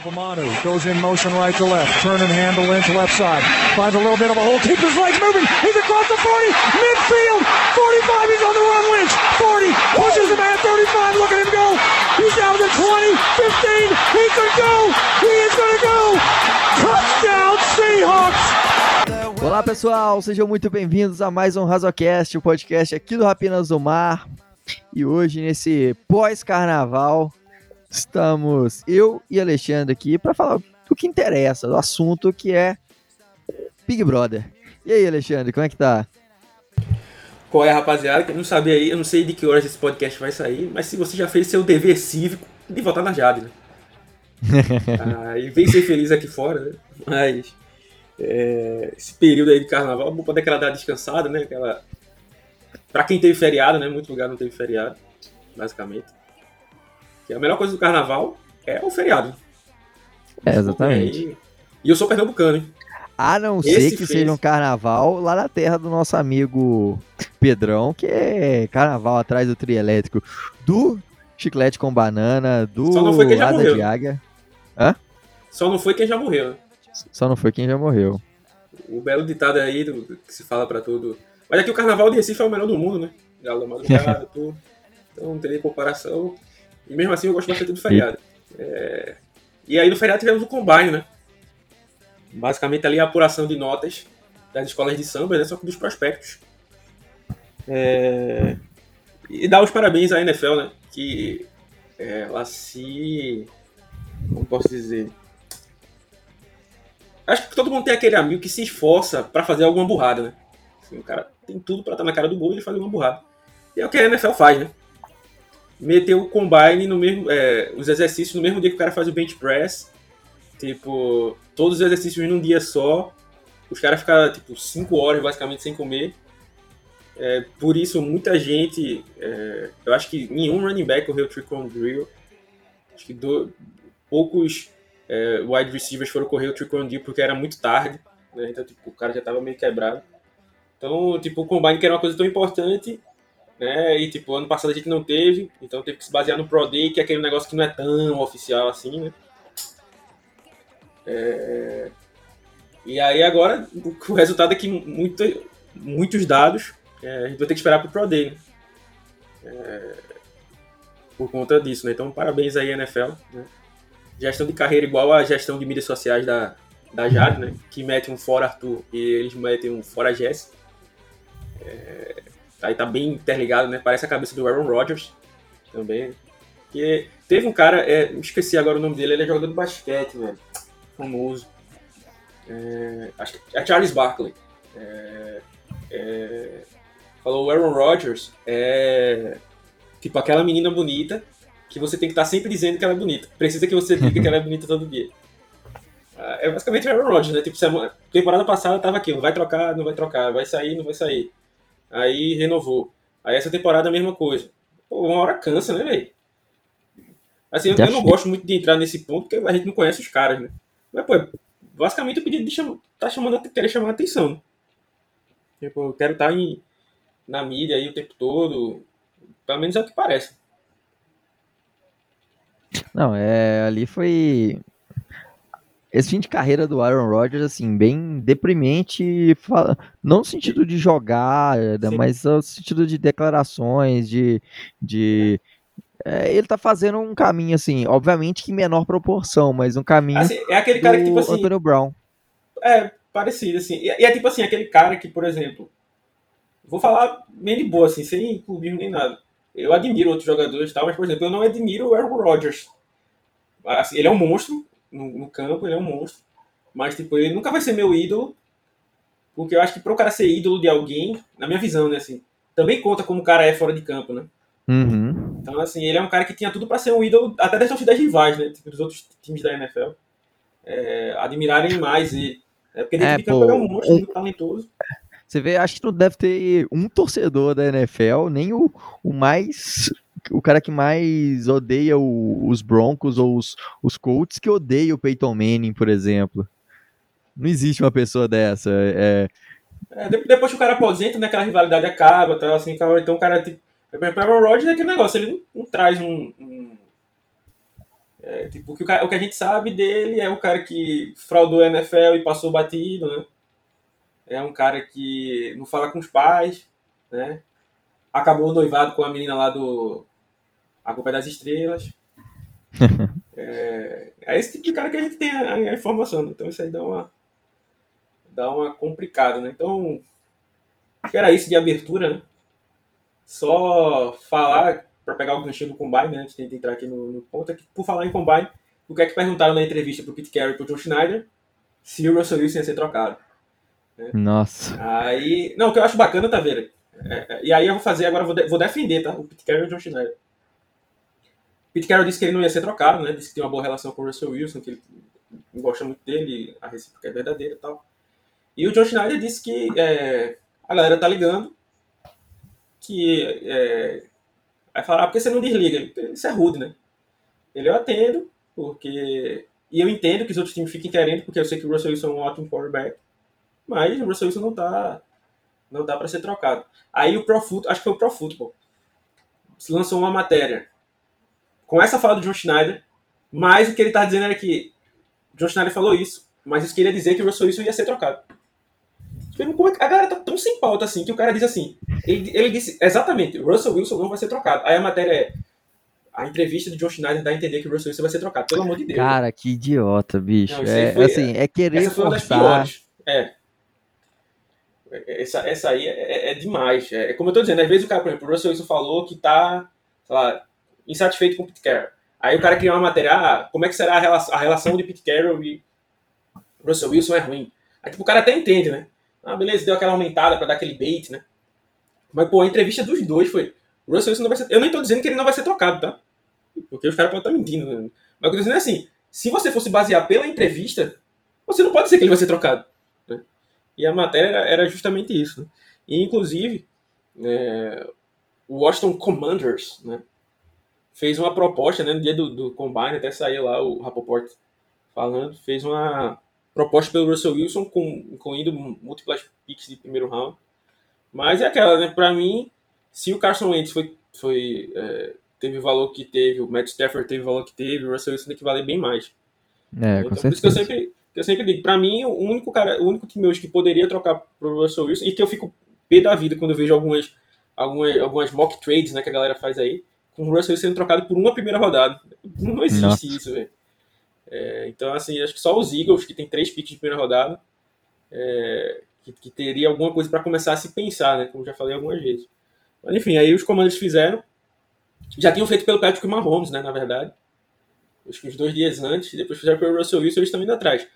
Obamanu goes in motion right to left. Turn and handle into left side. Finds a little bit of a hole. Keeps his legs moving. He's across the 40. Midfield. 45. He's on the run. Lynch. 40. Pushes him at 35. Look at him go. He's down to 20. 15. He could go. He is going to go. Touchdown Seahawks. Olá pessoal, sejam muito bem-vindos a mais um Razocast, o podcast aqui do Rapinas do Mar. E hoje, nesse pós-carnaval, estamos eu e Alexandre aqui para falar do que interessa, do assunto que é Big Brother. E aí, Alexandre, como é que tá? Qual é, rapaziada? Que não sabia aí, eu não sei de que horas esse podcast vai sair, mas se você já fez seu dever cívico de votar na Jade, né? ah, e vem ser feliz aqui fora, né? Mas é, esse período aí de carnaval, vou poder aquela dar descansada, né? Aquela... Pra quem teve feriado, né? Muito lugar não teve feriado, basicamente. A melhor coisa do carnaval é o feriado. É, exatamente. E eu sou pernambucano, hein? A não ser Esse que fez. seja um carnaval lá na terra do nosso amigo Pedrão, que é carnaval atrás do trio elétrico do chiclete com banana, do Só não foi quem já morreu. de águia. Hã? Só não foi quem já morreu, né? Só não foi quem já morreu. O belo ditado aí do, que se fala para tudo. Mas aqui o carnaval de Recife é o melhor do mundo, né? Galo da madrugada, tudo. Então não tem comparação. E mesmo assim eu gosto bastante do feriado. É... E aí no feriado tivemos o Combine, né? Basicamente ali a apuração de notas das escolas de samba, né? Só que dos prospectos. É... E dar os parabéns à NFL, né? Que ela se. Como posso dizer? Acho que todo mundo tem aquele amigo que se esforça para fazer alguma burrada, né? Assim, o cara tem tudo para estar na cara do gol e ele faz uma burrada. E é o que a NFL faz, né? Meteu o combine no mesmo. É, os exercícios no mesmo dia que o cara faz o bench press. Tipo, todos os exercícios num dia só. Os caras ficam, tipo, 5 horas basicamente sem comer. É, por isso, muita gente. É, eu acho que nenhum running back correu trick on drill. Acho que do, poucos é, wide receivers foram correr o trick on drill porque era muito tarde. Né? Então, tipo, o cara já estava meio quebrado. Então, tipo, o combine que era uma coisa tão importante, né? E tipo, ano passado a gente não teve, então teve que se basear no Pro Day, que é aquele negócio que não é tão oficial assim, né? É... E aí agora o resultado é que muito, muitos dados é, a gente vai ter que esperar pro Pro Day, né? é... Por conta disso, né? Então parabéns aí, NFL. Né? Gestão de carreira igual a gestão de mídias sociais da, da Jade, né? Que mete um fora Arthur e eles metem um fora Jess. É, Aí tá bem interligado, né? Parece a cabeça do Aaron Rodgers também. Que teve um cara, é, esqueci agora o nome dele, ele é jogador de basquete, velho. Famoso. É, acho que é Charles Barkley. É, é, falou o Aaron Rodgers é tipo aquela menina bonita que você tem que estar tá sempre dizendo que ela é bonita. Precisa que você diga que ela é bonita todo dia. Ah, é basicamente o Aaron Rodgers, né? Tipo, semana, temporada passada tava aquilo, vai trocar, não vai trocar, vai sair, não vai sair aí renovou. Aí essa temporada a mesma coisa. Pô, uma hora cansa, né, velho? Assim, eu, eu, não gosto muito de entrar nesse ponto, porque a gente não conhece os caras, né? Mas, pô, basicamente o pedido de chama, tá chamando, querer chamar a atenção. Né? Tipo, eu quero estar em, na mídia aí o tempo todo. Pelo menos é o que parece. Não, é, ali foi esse fim de carreira do Aaron Rodgers, assim, bem deprimente, não no sentido de jogar, Sim. mas no sentido de declarações, de. de é, ele tá fazendo um caminho, assim, obviamente que em menor proporção, mas um caminho. Assim, é aquele cara que, tipo assim. Antonio Brown. É, parecido, assim. E é tipo assim, aquele cara que, por exemplo. Vou falar bem de boa, assim, sem clubismo nem nada. Eu admiro outros jogadores e tal, mas, por exemplo, eu não admiro o Aaron Rodgers. Assim, ele é um monstro, no, no, campo, ele é um monstro. Mas, tipo, ele nunca vai ser meu ídolo. Porque eu acho que para o cara ser ídolo de alguém, na minha visão, né, assim, também conta como o cara é fora de campo, né? Uhum. Então, assim, ele é um cara que tinha tudo para ser um ídolo, até das torcidas rivais, né? Tipo, dos outros times da NFL. É, admirarem mais ele. É porque dentro é, de campo ele é um monstro, muito talentoso. Você vê, acho que não deve ter um torcedor da NFL, nem o, o mais o cara que mais odeia o, os Broncos ou os, os Colts que odeia o Peyton Manning, por exemplo. Não existe uma pessoa dessa. É... É, depois que o cara aposenta, né, aquela rivalidade acaba, tá, assim, então o cara. Tipo, o Aaron Rodgers é aquele negócio, ele não, não traz um, um, É, tipo, o, que o, o que a gente sabe dele é o cara que fraudou a NFL e passou batido, né? É um cara que não fala com os pais, né? Acabou noivado com a menina lá do A Culpa é das Estrelas. é, é, esse tipo de cara que a gente tem a, a, informação, né? Então isso aí dá uma, dá uma complicada, né? Então, que era isso de abertura, né? Só falar, para pegar o ganchinho do Combine, né? Antes de entrar aqui no, no ponto, é que, por falar em Combine, o que é que perguntaram na entrevista pro Pete Carey e pro John Schneider se o Russell Wilson ia ser trocado. Né? Nossa. Aí, não, o que eu acho bacana, tá vendo? É, é, e aí eu vou fazer, agora vou, de, vou defender, tá? O Pete Carroll e o John Schneider. Pete Carroll disse que ele não ia ser trocado, né? Disse que tem uma boa relação com o Russell Wilson, que ele gosta muito dele, a recíproca é verdadeira e tal. E o John Schneider disse que é, a galera tá ligando, que é, vai falar, ah, por que você não desliga? Isso é rude, né? Ele eu atendo, porque. E eu entendo que os outros times fiquem querendo, porque eu sei que o Russell Wilson é um ótimo quarterback. Mas o Russell Wilson não tá não dá para ser trocado. Aí o Pro Football, acho que foi o Pro Football, lançou uma matéria com essa fala do John Schneider, mas o que ele tá dizendo era que John Schneider falou isso, mas isso queria dizer que o Russell Wilson ia ser trocado. Como é a galera tá tão sem pauta assim, que o cara diz assim, ele, ele disse exatamente, o Russell Wilson não vai ser trocado. Aí a matéria é, a entrevista de John Schneider dá a entender que o Russell Wilson vai ser trocado, pelo amor de Deus. Cara, que idiota, bicho. Não, é, foi, assim, é querer essa foi uma forçar... das piores. É, essa, essa aí é, é demais. É, é, como eu tô dizendo, às vezes o cara, por exemplo, o Russell Wilson falou que tá, sei lá, insatisfeito com o Pete Carroll. Aí o cara cria uma matéria, ah, como é que será a relação, a relação de Pete Carroll e Russell Wilson é ruim. Aí tipo, o cara até entende, né? Ah, beleza, deu aquela aumentada para dar aquele bait, né? Mas, pô, a entrevista dos dois foi. O Russell Wilson não vai ser. Eu nem tô dizendo que ele não vai ser trocado, tá? Porque os caras podem estar mentindo. Né? Mas o que eu tô dizendo é assim: se você fosse basear pela entrevista, você não pode dizer que ele vai ser trocado. E a matéria era justamente isso. Né? E, inclusive, é, o Washington Commanders né, fez uma proposta né, no dia do, do Combine, até saiu lá o Rapoport falando, fez uma proposta pelo Russell Wilson, com, incluindo múltiplas picks de primeiro round. Mas é aquela, né? Para mim, se o Carson Wentz foi, foi, é, teve o valor que teve, o Matt Stafford teve o valor que teve, o Russell Wilson tem que valer bem mais. É, então, por isso que eu sempre, eu sempre digo, para mim, o único cara, o único time hoje que poderia trocar pro Russell Wilson, e que eu fico pé da vida quando eu vejo algumas, algumas, algumas mock trades né, que a galera faz aí, com o Russell Wilson sendo trocado por uma primeira rodada. Não existe Nossa. isso, velho. É, então, assim, acho que só os Eagles, que tem três picks de primeira rodada, é, que, que, teria alguma coisa para começar a se pensar, né? Como já falei algumas vezes. Mas, enfim, aí os comandos fizeram. Já tinham feito pelo Patrick Mahomes, né? Na verdade. Acho que uns dois dias antes, depois fizeram pelo Russell Wilson, eles estão indo atrás.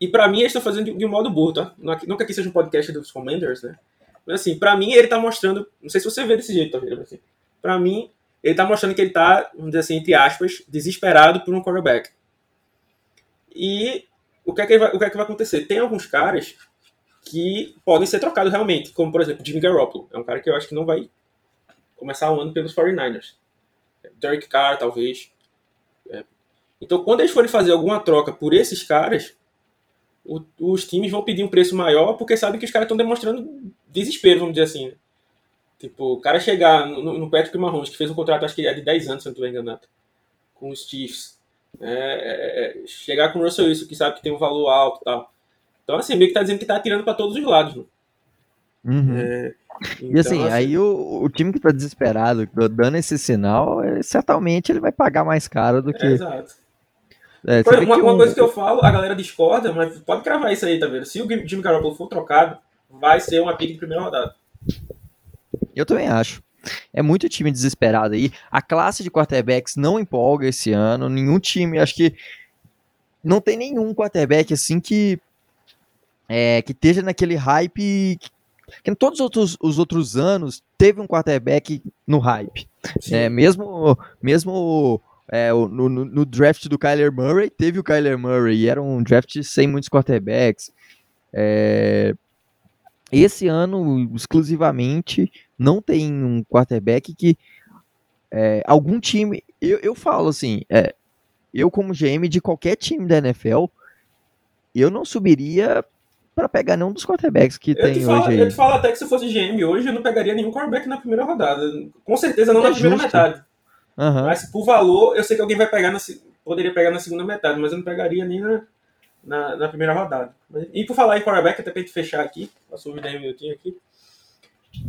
E para mim, eles estão fazendo de, de, um modo burro, tá? Não que aqui seja um podcast dos Commanders, né? Mas assim, para mim, ele tá mostrando. Não sei se você vê desse jeito, tá vendo? Assim, para mim, ele tá mostrando que ele tá, vamos dizer assim, entre aspas, desesperado por um quarterback. E o que é que vai, o que é que vai acontecer? Tem alguns caras que podem ser trocados realmente, como por exemplo, Jimmy Garoppolo. É um cara que eu acho que não vai começar o ano pelos 49ers. Derek Carr, talvez. É. Então, quando eles forem fazer alguma troca por esses caras, o, os times vão pedir um preço maior porque sabem que os caras estão demonstrando desespero, vamos dizer assim. Né? Tipo, o cara chegar no, no Patrick Mahomes, que fez um contrato, acho que é de 10 anos, se não estiver enganado, com os Chiefs. É, é, é, chegar com o Russell Wilson, que sabe que tem um valor alto e tal. Então, assim, meio que tá dizendo que tá atirando para todos os lados. Né? Uhum. É, então, e assim, assim, aí o, o time que tá desesperado, dando esse sinal, é, certamente ele vai pagar mais caro do que. exato. É, uma, uma coisa que eu falo, a galera discorda, mas pode cravar isso aí, tá vendo? Se o Jimmy Garoppolo for trocado, vai ser uma pick de primeira rodada. Eu também acho. É muito time desesperado aí. A classe de quarterbacks não empolga esse ano. Nenhum time, acho que não tem nenhum quarterback assim que é, que esteja naquele hype que em todos os outros, os outros anos teve um quarterback no hype. É, mesmo mesmo é, no, no, no, draft do Kyler Murray, teve o Kyler Murray, e era um draft sem muitos quarterbacks. É, esse ano, exclusivamente, não tem um quarterback que é, algum time. Eu, eu falo assim, é, eu, como GM de qualquer time da NFL, eu não subiria para pegar nenhum dos quarterbacks que eu tem falo, hoje. Eu te falo até que se fosse GM hoje, eu não pegaria nenhum quarterback na primeira rodada. Com certeza não é na primeira metade. Uhum. Mas por valor, eu sei que alguém vai pegar na, poderia pegar na segunda metade, mas eu não pegaria nem na, na, na primeira rodada. E por falar em quarterback, até pra gente fechar aqui, uns 10 minutinhos aqui,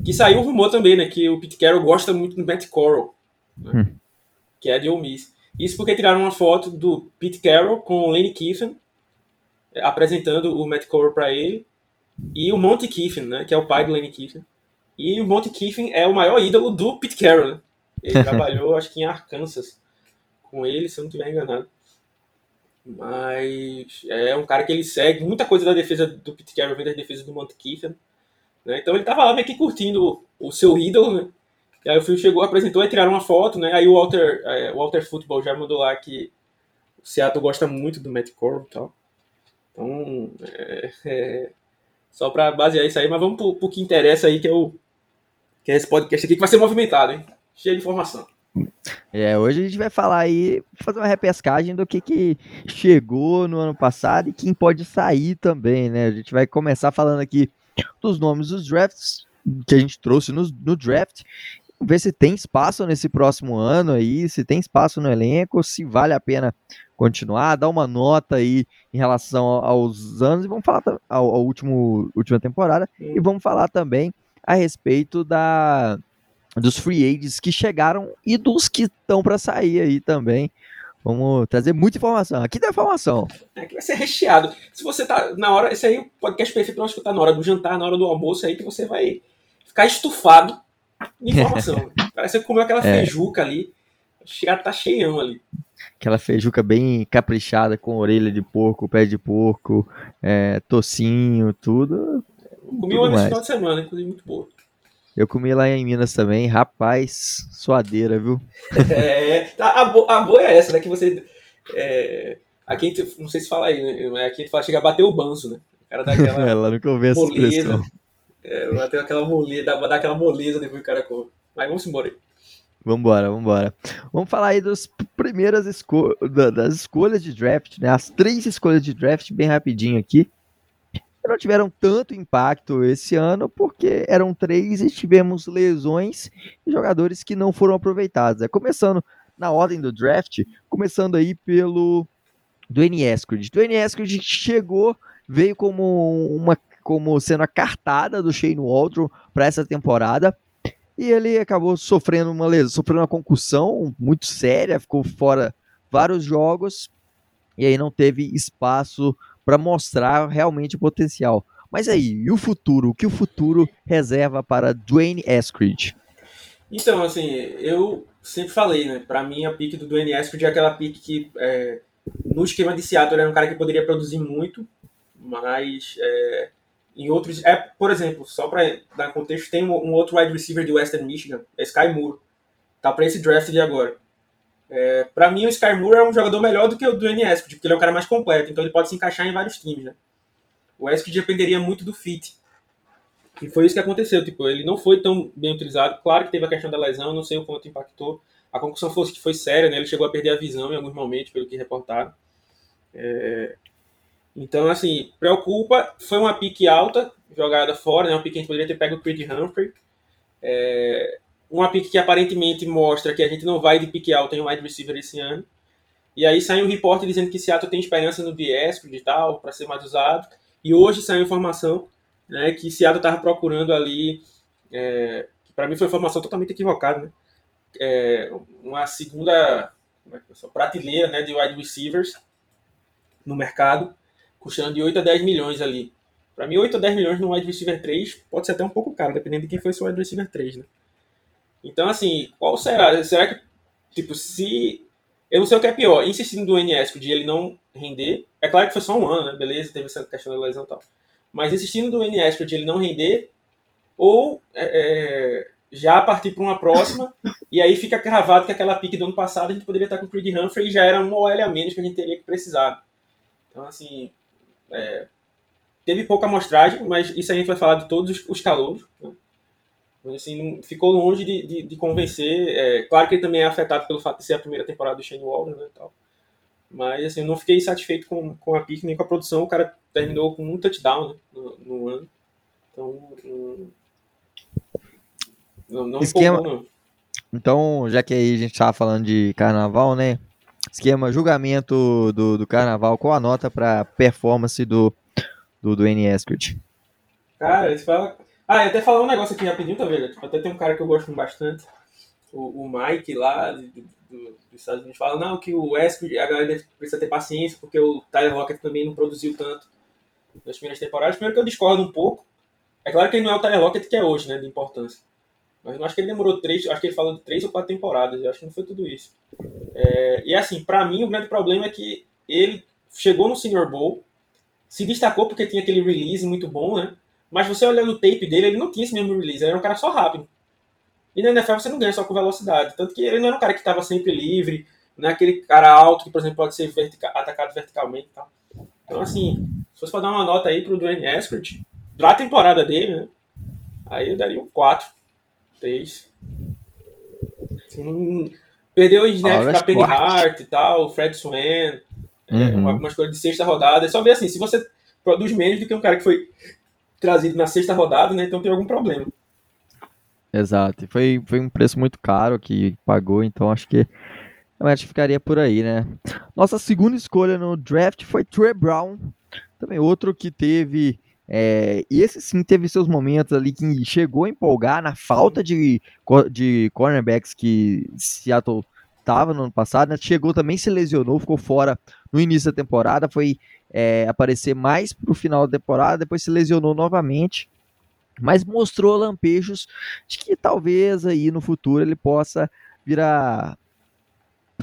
que saiu um rumor também, né, que o Pete Carroll gosta muito do Matt Corral, né, hum. que é de Ole Miss. Isso porque tiraram uma foto do Pete Carroll com o Lane Kiffin, é, apresentando o Matt Corral para ele, e o Monty Kiffin, né, que é o pai do Lane Kiffin. E o Monty Kiffin é o maior ídolo do Pete Carroll, né? Ele trabalhou, acho que em Arkansas, com ele, se eu não estiver enganado. Mas é um cara que ele segue muita coisa da defesa do Pete Carroll, vem das defesas do Monte Kiffin. Né? Então ele tava lá meio que curtindo o, seu ídolo, né? E aí o Phil chegou, apresentou e tiraram uma foto, né? Aí o Walter, é, o Walter Football já mandou lá que o Seattle gosta muito do Matt Corral e tal. Então, é, é, só para basear isso aí, mas vamos pro, pro que interessa aí, que é o que é esse podcast aqui, que vai ser movimentado, hein? Cheio de informação. É, hoje a gente vai falar aí, fazer uma repescagem do que, que chegou no ano passado e quem pode sair também, né? A gente vai começar falando aqui dos nomes dos drafts que a gente trouxe no, no draft, ver se tem espaço nesse próximo ano aí, se tem espaço no elenco, se vale a pena continuar, dar uma nota aí em relação aos anos e vamos falar ao, ao último última temporada. E vamos falar também a respeito da dos free agents que chegaram e dos que estão para sair aí também. Vamos trazer muita informação. Aqui tem informação. É que vai ser recheado. Se você tá na hora, esse aí é o podcast perfeito para escutar na hora do jantar, na hora do almoço aí que você vai ficar estufado de informação. Parece que comeu aquela é. feijuca ali. Já tá cheião ali. Aquela feijuca bem caprichada, com orelha de porco, pé de porco, é, tocinho, tudo. Comi uma nesse final de semana, inclusive muito boa. Eu comi lá em Minas também, rapaz, suadeira, viu? É, a, bo a boa é essa, né? Que você. É, aqui, não sei se fala aí, né? Aqui a gente fala, chega a bater o banzo, né? O cara dá aquela. é, lá no começo, moleza. É, aquela moleza, dá, dá aquela moleza depois que o cara come. Mas vamos embora aí. Vambora, vambora. Vamos falar aí das primeiras esco das escolhas de draft, né? As três escolhas de draft, bem rapidinho aqui não tiveram tanto impacto esse ano, porque eram três e tivemos lesões e jogadores que não foram aproveitados. É, começando na ordem do draft, começando aí pelo Dwayne Eskridge. Dwayne Eskridge chegou, veio como uma como sendo a cartada do Shane Waldron para essa temporada. E ele acabou sofrendo uma lesão, sofrendo uma concussão muito séria, ficou fora vários jogos e aí não teve espaço para mostrar realmente o potencial. Mas aí, e o futuro? O que o futuro reserva para Dwayne Eskridge? Então, assim, eu sempre falei, né? Para mim, a pique do Dwayne Eskridge é aquela pique que, é, no esquema de Seattle, era um cara que poderia produzir muito, mas é, em outros. É, por exemplo, só para dar contexto, tem um, um, outro wide receiver de Western Michigan, é Sky Moore. Tá para esse draft de agora. É, para mim, o Sky Moore é um jogador melhor do que o Dwayne Eskridge, porque ele é um cara mais completo, então ele pode se encaixar em vários times, né? O Eskridge dependeria muito do fit. E foi isso que aconteceu, tipo, ele não foi tão bem utilizado. Claro que teve a questão da lesão, não sei o quanto impactou. A concussão fosse que foi séria, né? Ele chegou a perder a visão em alguns momentos, pelo que reportaram. É... Então, assim, preocupa. Foi uma pique alta, jogada fora, né? Uma pique que a gente poderia ter pego o Creed Humphrey. É uma pick que aparentemente mostra que a gente não vai de pique alto em wide receiver esse ano. E aí sai um reporte dizendo que Seattle tem esperança no Diespro e tal, para ser mais usado. E hoje saiu informação né, que Seattle estava procurando ali, é, para mim foi informação totalmente equivocada, né? É, uma segunda é prateleira né, de wide receivers no mercado, custando de 8 a 10 milhões ali. Para mim, 8 a 10 milhões no wide receiver 3 pode ser até um pouco caro, dependendo de quem foi esse wide receiver 3, né? Então, assim, qual será? Será que, tipo, se. Eu não sei o que é pior, insistindo do NS de ele não render. É claro que foi só um ano, né? Beleza, teve essa questão da lesão e tal. Mas insistindo do NS de ele não render, ou é, é já partir para uma próxima, e aí fica cravado que aquela pique do ano passado a gente poderia estar com o Creed Humphrey e já era uma OL a menos que a gente teria que precisar. Então, assim, é, teve pouca amostragem, mas isso a gente vai falar de todos os, os calouros. Né? Assim, ficou longe de, de, de convencer. É, claro que ele também é afetado pelo fato de ser a primeira temporada do Shane Waldron, né, tal. Mas, assim, não fiquei satisfeito com, com a pick nem com a produção. O cara terminou com um touchdown né, no, no ano. Então, não, não esquema, não. Então, já que aí a gente estava falando de carnaval, né? Esquema julgamento do, do carnaval, qual a nota para performance do, do, do N. Eskert? Cara, eles falam. Ah, eu até falar um negócio aqui rapidinho, tá vendo? Tipo, até tem um cara que eu gosto bastante, o, o Mike lá do, do, dos Estados Unidos, fala, não, que o Eskert, a galera precisa ter paciência, porque o Tyler Lockett também não produziu tanto nas primeiras temporadas. Primeiro que eu discordo um pouco. É claro que ele não é o Tyler Lockett que é hoje, né, de importância. Mas eu acho que ele demorou três, acho que ele falou de três ou quatro temporadas, eu acho que não foi tudo isso. É, e assim, para mim o grande problema é que ele chegou no Senior Bowl, se destacou porque tinha aquele release muito bom, né? Mas você olhando o tape dele, ele não tinha esse mesmo release, ele era um cara só rápido. E na NFL você não ganha só com velocidade. Tanto que ele não era um cara que estava sempre livre, não é aquele cara alto que, por exemplo, pode ser vertica atacado verticalmente e tal. Então, assim, se fosse para dar uma nota aí pro Dwayne Eskert, da temporada dele, né? Aí eu daria um 4. 3. Assim, perdeu o snap pra Penny Hart e tal, o Fred Swan, é, uhum. é, uma escolha de sexta rodada. É só ver assim, se você produz menos do que um cara que foi trazido na sexta rodada, né? Então tem algum problema. Exato. Foi, foi um preço muito caro que pagou, então acho que realmente ficaria por aí, né? Nossa segunda escolha no draft foi Trey Brown. Também outro que teve é, esse sim teve seus momentos ali que chegou a empolgar na falta de, de cornerbacks que Seattle estava no ano passado, né? chegou também, se lesionou, ficou fora no início da temporada, foi é, aparecer mais para o final da temporada, depois se lesionou novamente, mas mostrou lampejos de que talvez aí no futuro ele possa vir a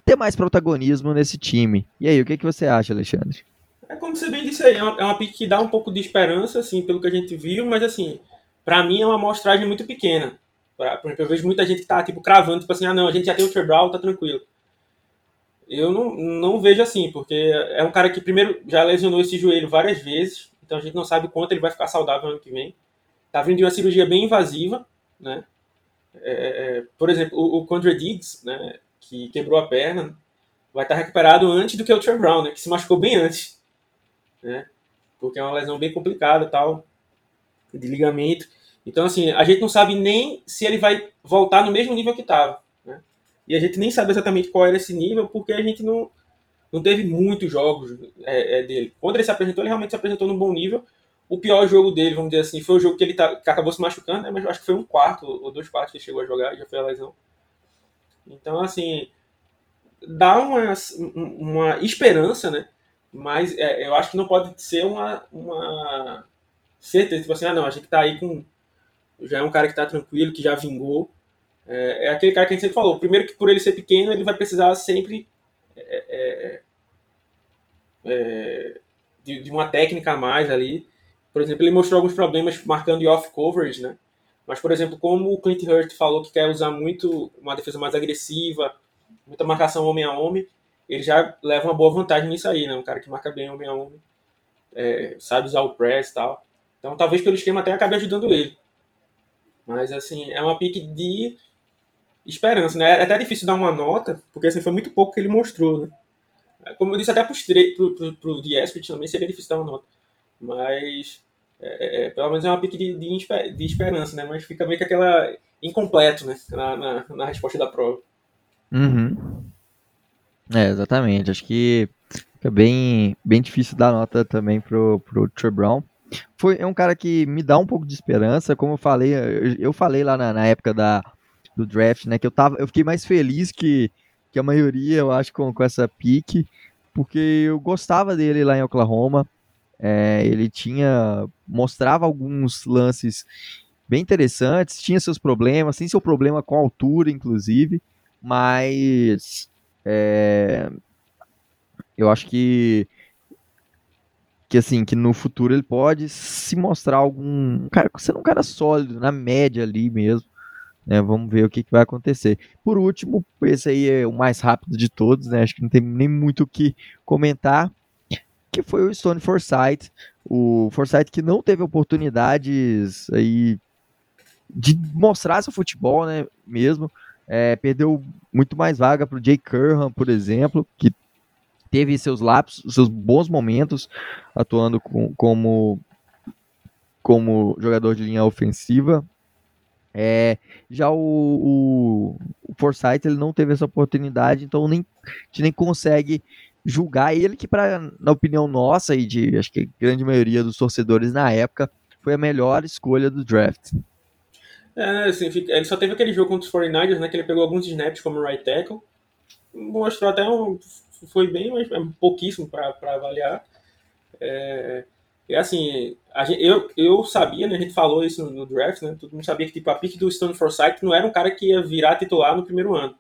ter mais protagonismo nesse time. E aí, o que, que você acha, Alexandre? É como você bem disse aí, é uma, é pick que dá um pouco de esperança, assim, pelo que a gente viu, mas assim, para mim é uma amostragem muito pequena. Pra, por exemplo, eu vejo muita gente que tá, tipo, cravando, tipo assim, ah não, a gente já tem o Trey tá tranquilo. Eu não, não vejo assim, porque é um cara que primeiro já lesionou esse joelho várias vezes, então a gente não sabe quanto ele vai ficar saudável ano que vem. Tá vindo de uma cirurgia bem invasiva, né? É, é por exemplo, o, o Condre Diggs, né, que quebrou a perna, vai estar recuperado antes do que o Trey Brown, né, que se machucou bem antes né? Porque é uma lesão bem complicada tal, de ligamento. Então, assim, a gente não sabe nem se ele vai voltar no mesmo nível que estava. E a gente nem sabe exatamente qual era esse nível, porque a gente não, não teve muitos jogos é, é, dele. Quando ele se apresentou, ele realmente se apresentou num bom nível. O pior jogo dele, vamos dizer assim, foi o jogo que ele tá, que acabou se machucando, né? mas acho que foi um quarto ou dois quartos que ele chegou a jogar, já foi a lesão. Então, assim, dá uma, uma esperança, né? Mas é, eu acho que não pode ser uma, uma certeza, tipo assim, ah não, a gente tá aí com. Já é um cara que tá tranquilo, que já vingou. É, é aquele cara que a gente sempre falou. Primeiro que por ele ser pequeno, ele vai precisar sempre é, é, é de, de, uma técnica a mais ali. Por exemplo, ele mostrou alguns problemas marcando off coverage, né? Mas, por exemplo, como o Clint Hurt falou que quer usar muito uma defesa mais agressiva, muita marcação homem a homem, ele já leva uma boa vantagem nisso aí, né? Um cara que marca bem homem a homem, é, sabe usar o press e tal. Então talvez pelo esquema até acabe ajudando ele. Mas assim, é uma pique de esperança, né? É até difícil dar uma nota, porque assim, foi muito pouco que ele mostrou, né? Como eu disse até pros pro, pro, pro também seria difícil dar uma nota. Mas é, é, pelo menos é uma pique de, de, de, esperança, né? Mas fica meio que aquela incompleto, né? Na, na, na resposta da prova. Uhum. É, exatamente. Acho que fica bem, bem difícil dar nota também pro, pro Trey Brown. Foi, é um cara que me dá um pouco de esperança, como eu falei, eu falei lá na, na, época da, do draft, né, que eu, tava, eu fiquei mais feliz que, que a maioria, eu acho, com, com essa pique, porque eu gostava dele lá em Oklahoma, é, ele tinha, mostrava alguns lances bem interessantes, tinha seus problemas, tem seu problema com a altura, inclusive, mas é, eu acho que que assim, que no futuro ele pode se mostrar algum cara, sendo um cara sólido, na média ali mesmo. Né, vamos ver o que, que, vai acontecer. Por último, esse aí é o mais rápido de todos, né? Acho que não tem nem muito o que comentar. Que foi o Stone Forsythe. O Forsythe que não teve oportunidades aí de mostrar seu futebol, né? Mesmo. É, perdeu muito mais vaga para o Jay Curran, por exemplo, que teve seus lapsos, seus bons momentos atuando com, como, como jogador de linha ofensiva. É, já o, o, o Forsythe ele não teve essa oportunidade, então nem, a gente nem consegue julgar ele, que, pra, na opinião nossa e de acho que grande maioria dos torcedores na época, foi a melhor escolha do draft. É, assim, ele só teve aquele jogo contra os 49ers, né, que ele pegou alguns snaps como right tackle, mostrou até um. Foi bem, mas é pouquíssimo para avaliar. É, e assim, gente, eu, eu sabia, né, a gente falou isso no, no, draft, né? Todo mundo sabia que tipo, a pick do Stone Forsythe não era um cara que ia virar titular no primeiro ano.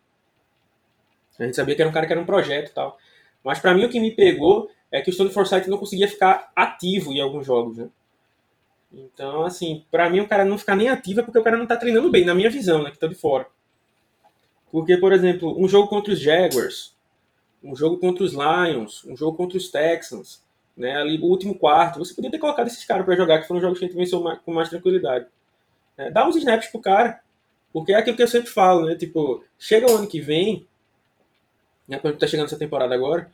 A gente sabia que era um cara que era um projeto e tal. Mas para mim o que me pegou é que o Stone Forsythe não conseguia ficar ativo em alguns jogos, né? Então, assim, para mim o cara não ficar nem ativo é porque o cara não tá treinando bem, na minha visão, né, que tô de fora. Porque, por exemplo, um jogo contra os Jaguars, um jogo contra os Lions, um jogo contra os Texans, né, ali o último quarto, você podia ter colocado esses caras para jogar, que foram jogos que a gente venceu mais, com mais tranquilidade. É, dá uns snaps pro cara, porque é aquilo que eu sempre falo, né, tipo, chega o ano que vem, né, quando tá chegando essa temporada agora,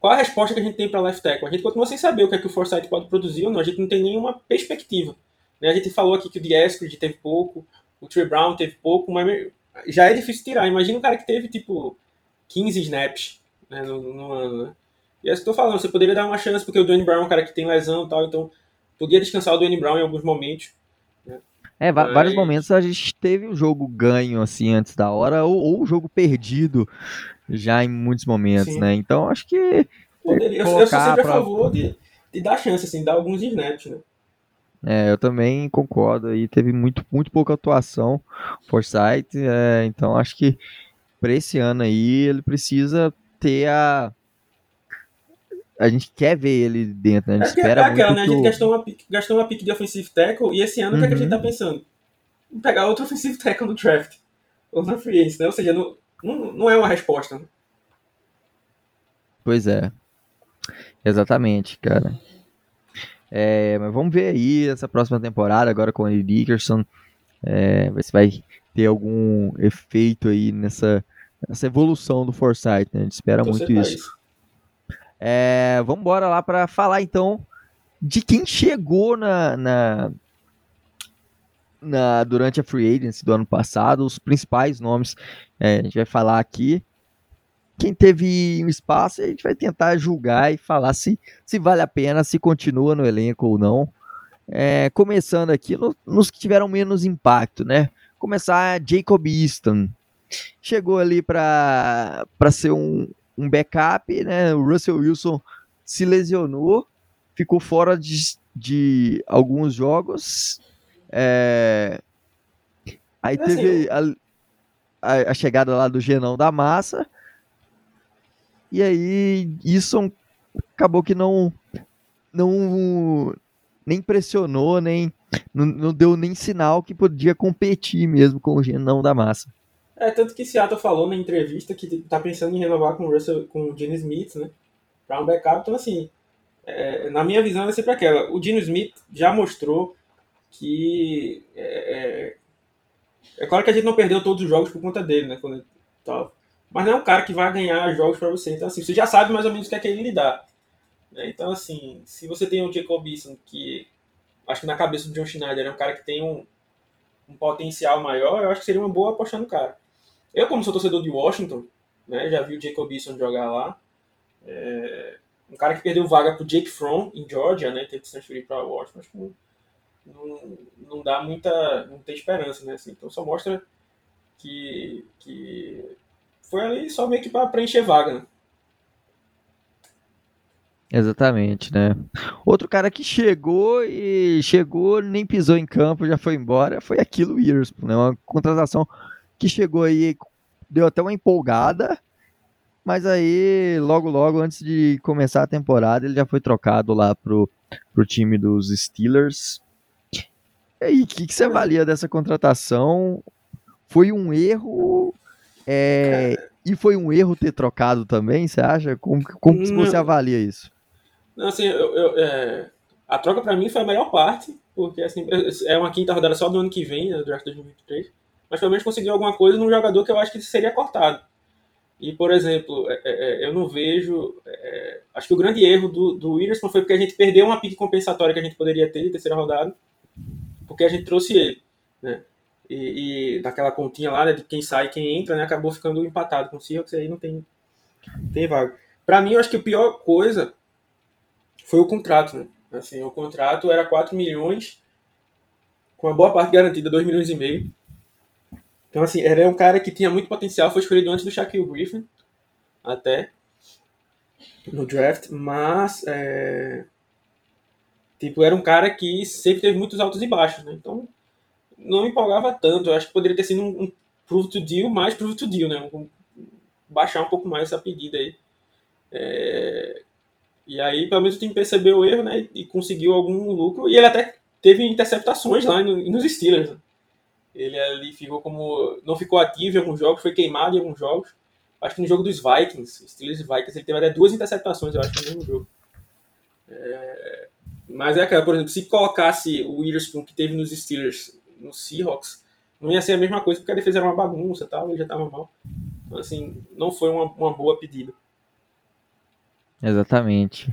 qual a resposta que a gente tem para left tackle? A gente continua sem saber o que é que o Forsyth pode produzir ou não, a gente não tem nenhuma perspectiva. Né? A gente falou aqui que o Dieskrid teve pouco, o Trey Brown teve pouco, mas já é difícil tirar. Imagina um cara que teve, tipo, 15 snaps né, no, no ano, né? E é isso que eu tô falando, você poderia dar uma chance, porque o Dwayne Brown é um cara que tem lesão e tal, então podia descansar o Dwayne Brown em alguns momentos. Né? É, Mas... vários momentos a gente teve o um jogo ganho, assim, antes da hora, ou, o jogo perdido já em muitos momentos, Sim. né? Então acho que. Poderia, eu, eu sou sempre pra... a favor de, de dar chance, assim, dar alguns snaps, né? É, eu também concordo aí, teve muito, muito pouca atuação Forsyth, é, então acho que para esse ano aí ele precisa ter a a gente quer ver ele dentro, né? A gente é espera é aquela, né? A gente gastou uma, pick, gastou uma pick de offensive tackle e esse ano uhum. o que, é que a gente tá uhum. pensando? Pegar outro offensive tackle no draft. Ou na free agency, né? Ou seja, não, não, não é uma resposta. Né? Pois é. Exatamente, cara. É, mas vamos ver aí essa próxima temporada agora com o Eddie Dickerson. É, ver se vai ter algum efeito aí nessa, nessa evolução do Foresight, né? A gente espera muito isso. isso. É, vamos embora lá para falar então de quem chegou na, na, na, durante a free agency do ano passado, os principais nomes é, a gente vai falar aqui quem teve um espaço, a gente vai tentar julgar e falar se, se vale a pena, se continua no elenco ou não. É, começando aqui no, nos que tiveram menos impacto, né? Começar Jacob Easton. Chegou ali para ser um, um backup, né? O Russell Wilson se lesionou, ficou fora de, de alguns jogos. É, aí teve assim, a, a, a, chegada lá do Genão da Massa. E aí isso acabou que não não nem pressionou, nem não, não deu nem sinal que podia competir mesmo com o Genão da Massa. É, tanto que Seattle falou na entrevista que tá pensando em renovar com o Russell, com o Gene Smith, né? Pra um backup. Então, assim, é, na minha visão é sempre aquela. O Gene Smith já mostrou que. É, é, é, claro que a gente não perdeu todos os jogos por conta dele, né? Quando tava mas não é um cara que vai ganhar jogos para você. Então, assim, você já sabe mais ou menos o que é que ele lhe dá. Né? Então, assim, se você tem o Jacob Eason, que acho que na cabeça do John Schneider é um cara que tem um, um potencial maior, eu acho que seria uma boa apostar no cara. Eu, como sou torcedor de Washington, né, já vi o Jacob Eason jogar lá. É, um cara que perdeu vaga pro Jake Fromm em Georgia, né? Teve que se transferir para Washington. Acho que não, não, dá muita. não tem esperança, né? Assim, então só mostra que, que foi ali só meio que para preencher vaga, né? Exatamente, né? Outro cara que chegou e chegou, nem pisou em campo, já foi embora, foi aquilo Witherspoon, né? Uma contratação que chegou aí, deu até uma empolgada, mas aí, logo, logo, antes de começar a temporada, ele já foi trocado lá pro, pro time dos Steelers. E aí, o que, que você avalia dessa contratação? Foi um erro é, e foi um erro ter trocado também, você acha? Como, como você avalia isso? Não, assim, eu, eu, é, a troca para mim foi a melhor parte, porque assim, é uma quinta rodada só do ano que vem, né, do draft 2023, mas pelo menos conseguiu alguma coisa num jogador que eu acho que seria cortado. E, por exemplo, é, é, é eu não vejo. É, acho que o grande erro do, do foi porque a gente perdeu uma pique compensatória que a gente poderia ter de terceira rodada, porque a gente trouxe ele. Né? e, e daquela continha lá, né, de quem sai e quem entra, né, acabou ficando empatado com o Seahawks, aí não tem, tem vaga. Para mim, eu acho que a pior coisa foi o contrato, né? Assim, o contrato era 4 milhões, com a boa parte garantida, 2 milhões e meio. Então, assim, era um cara que tinha muito potencial, foi escolhido antes do Shaquille Griffin, até, no draft, mas, é, tipo, era um cara que sempre teve muitos altos e baixos, né? Então, não empolgava tanto. Eu acho que poderia ter sido um, um prove to deal mais prove to deal, né? Um, baixar um pouco mais essa pedida aí. É... E aí, pelo menos o time percebeu o erro, né? E conseguiu algum lucro. E ele até teve interceptações lá nos Steelers. Ele ali ficou como. Não ficou ativo em alguns jogos, foi queimado em alguns jogos. Acho que no jogo dos Vikings, Steelers e Vikings, ele teve até duas interceptações, eu acho, no mesmo jogo. É... Mas é aquela, por exemplo, se colocasse o Witherspoon que teve nos Steelers no Seahawks, não ia ser a mesma coisa, porque a defesa era uma bagunça tal, ele já estava mal. Então, assim, não foi uma, uma boa pedida. Exatamente.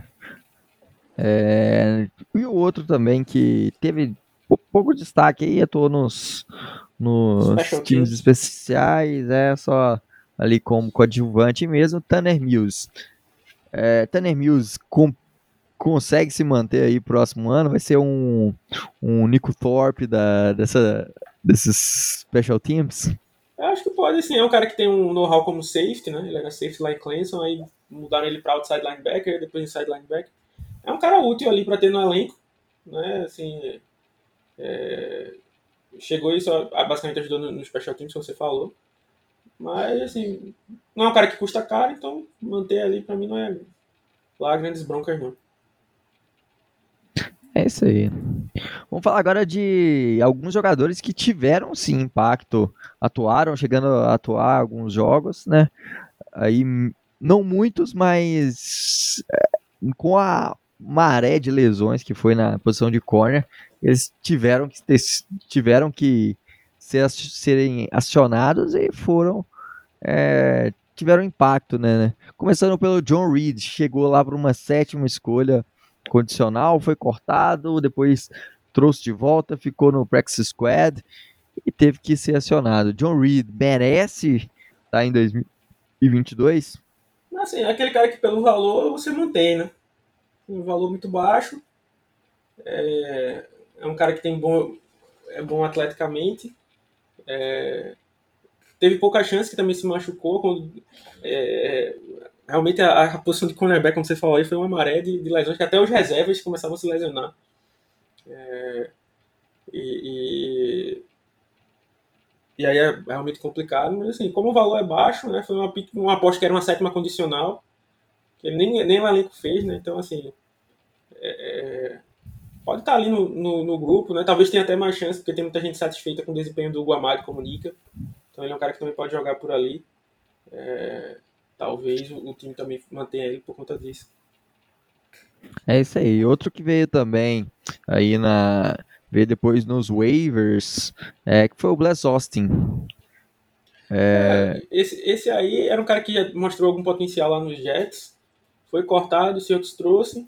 É, e o outro também que teve pouco destaque aí, atuou nos, nos times especiais, é só ali como coadjuvante mesmo, Tanner Mills. É, Tanner Mills com, consegue se manter aí próximo ano, vai ser um, um Nico Thorpe da, dessa, desses special teams? Eu acho que pode, sim. É um cara que tem um know-how como safety, né? Ele era safety lá em Clemson, aí mudaram ele para outside linebacker, depois inside linebacker. É um cara útil ali para ter no elenco, né? Assim, é... chegou isso, basicamente ajudou no, no special teams, que você falou. Mas, assim, não é um cara que custa caro, então manter ali para mim não é lá grandes broncas, não. É isso aí. Vamos falar agora de alguns jogadores que tiveram sim impacto, atuaram, chegando a atuar alguns jogos, né? Aí não muitos, mas é, com a maré de lesões que foi na posição de corner, eles tiveram que tiveram que ser, serem acionados e foram é, tiveram impacto, né? Começando pelo John Reed, chegou lá para uma sétima escolha condicional, foi cortado, depois trouxe de volta, ficou no practice squad e teve que ser acionado. John Reed merece estar tá em 2022? Assim, aquele cara que pelo valor você mantém, né? Um valor muito baixo. É, é um cara que tem bom, é bom atleticamente. É, teve pouca chance que também se machucou. Quando, é, realmente a, a, posição de cornerback, como você falou aí, foi uma maré de, de lesões que até os reservas começavam a se lesionar. É, e, e, e, aí é realmente complicado, mas assim, como o valor é baixo, né, foi uma, uma aposta que era uma sétima condicional, que ele nem, nem o elenco fez, né, então assim, é, é, pode estar ali no, no, no, grupo, né, talvez tenha até mais chance, porque tem muita gente satisfeita com o desempenho do Guamado como Nica, então ele é um cara que também pode jogar por ali, é, talvez o, o time também mantenha ele por conta disso. É isso aí. Outro que veio também aí na. Veio depois nos waivers, é, que foi o Bless Austin. É... Esse, esse aí era um cara que já mostrou algum potencial lá nos Jets. Foi cortado, o Seahawks trouxe.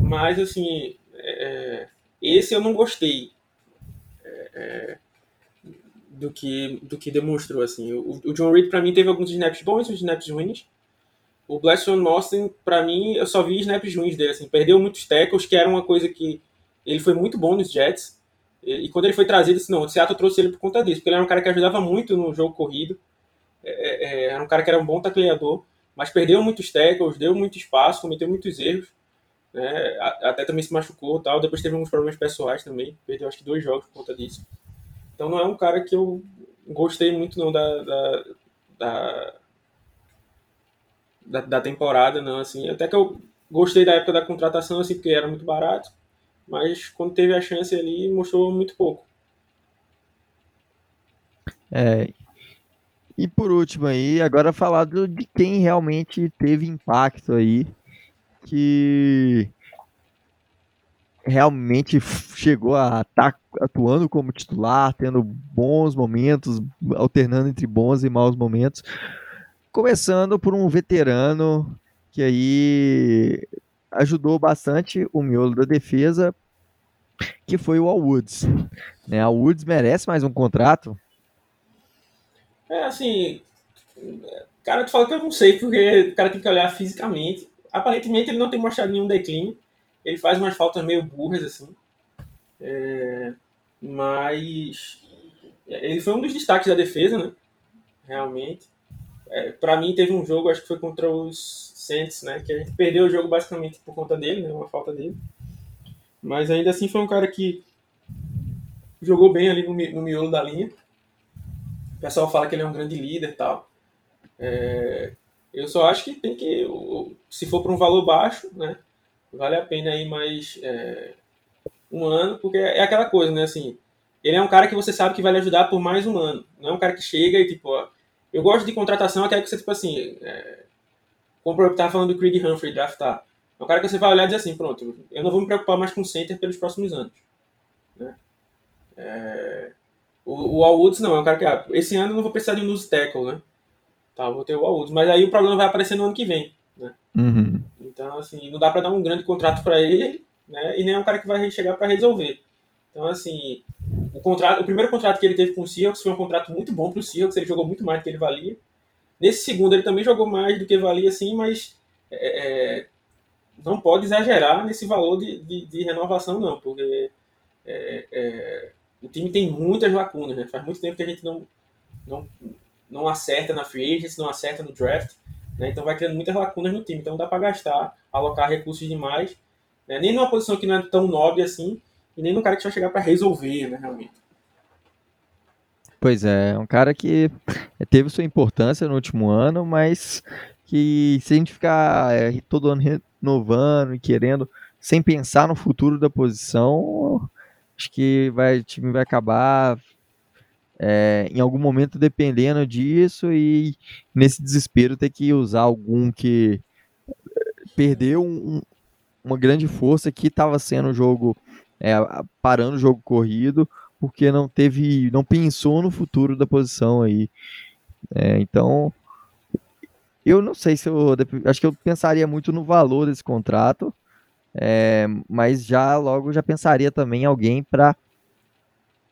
Mas, assim, é, esse eu não gostei é, é do, que, do que demonstrou. Assim. O, o John Reed, para mim, teve alguns snaps bons e snaps ruins. O Bleston Austin, para mim, eu só vi snaps ruins dele. Assim, perdeu muitos tackles, que era uma coisa que ele foi muito bom nos Jets. E, e quando ele foi trazido, assim, não, o Seattle trouxe ele por conta disso, porque ele era um cara que ajudava muito no jogo corrido. É, é, é era um cara que era um bom tacleador, mas perdeu muitos tackles, deu muito espaço, cometeu muitos erros. Né? Até também se machucou tal. Depois teve alguns problemas pessoais também. Perdeu acho que dois jogos por conta disso. Então não é um cara que eu gostei muito não da, da, da da, da, temporada, não, assim. Até que eu gostei da época da contratação, assim, porque era muito barato, mas quando teve a chance ali, mostrou muito pouco. É. E por último aí, agora falar de quem realmente teve impacto aí, que realmente chegou a estar tá atuando como titular, tendo bons momentos, alternando entre bons e maus momentos. Começando por um veterano que aí ajudou bastante o miolo da defesa, que foi o Al Woods. Né, Al Woods merece mais um contrato? É, assim, cara, tu fala que eu não sei, porque o cara tem que olhar fisicamente. Aparentemente ele não tem mostrado nenhum declínio. Ele faz umas faltas meio burras, assim. É, mas ele foi um dos destaques da defesa, né? Realmente. É, para mim teve um jogo, acho que foi contra os Saints, né? Que a gente perdeu o jogo basicamente por conta dele, né? Uma falta dele. Mas ainda assim foi um cara que jogou bem ali no, no miolo da linha. O pessoal fala que ele é um grande líder e tal. É, eu só acho que tem que, se for para um valor baixo, né? Vale a pena aí mais é, um ano, porque é aquela coisa, né? Assim, ele é um cara que você sabe que vai lhe ajudar por mais um ano. Não é um cara que chega e tipo, ó, eu gosto de contratação até que você, tipo assim, é, como eu estava falando do Creed Humphrey draftar. É um cara que você vai olhar e dizer assim, pronto, eu não vou me preocupar mais com o center pelos próximos anos. Né? É, o, o Woods não, é um cara que, ah, esse ano eu não vou precisar de um nose tackle, né? Tá, vou ter o Woods. Mas aí o problema vai aparecer no ano que vem, né? Uhum. Então, assim, não dá para dar um grande contrato para ele, né? E nem é um cara que vai chegar para resolver. Então, assim, o contrato, o primeiro contrato que ele teve com o Seahawks foi um contrato muito bom para o Seahawks, ele jogou muito mais do que ele valia. Nesse segundo ele também jogou mais do que valia, assim, mas é, é não pode exagerar nesse valor de, de, de renovação, não, porque é, é, o time tem muitas lacunas, né? Faz muito tempo que a gente não, não, não acerta na free agency, não acerta no draft, né? Então vai criando muitas lacunas no time, então dá para gastar, alocar recursos demais, né? nem numa posição que não é tão nobre assim, e nem no cara que vai chegar para resolver, né, realmente. Pois é, um cara que teve sua importância no último ano, mas que se a gente ficar é, todo ano renovando e querendo, sem pensar no futuro da posição, acho que vai, o time vai acabar é, em algum momento dependendo disso e nesse desespero ter que usar algum que perdeu um, uma grande força que estava sendo o jogo é, parando o jogo corrido, porque não teve, não pensou no futuro da posição aí. É, então, eu não sei se eu, acho que eu pensaria muito no valor desse contrato, é, mas já logo já pensaria também em alguém para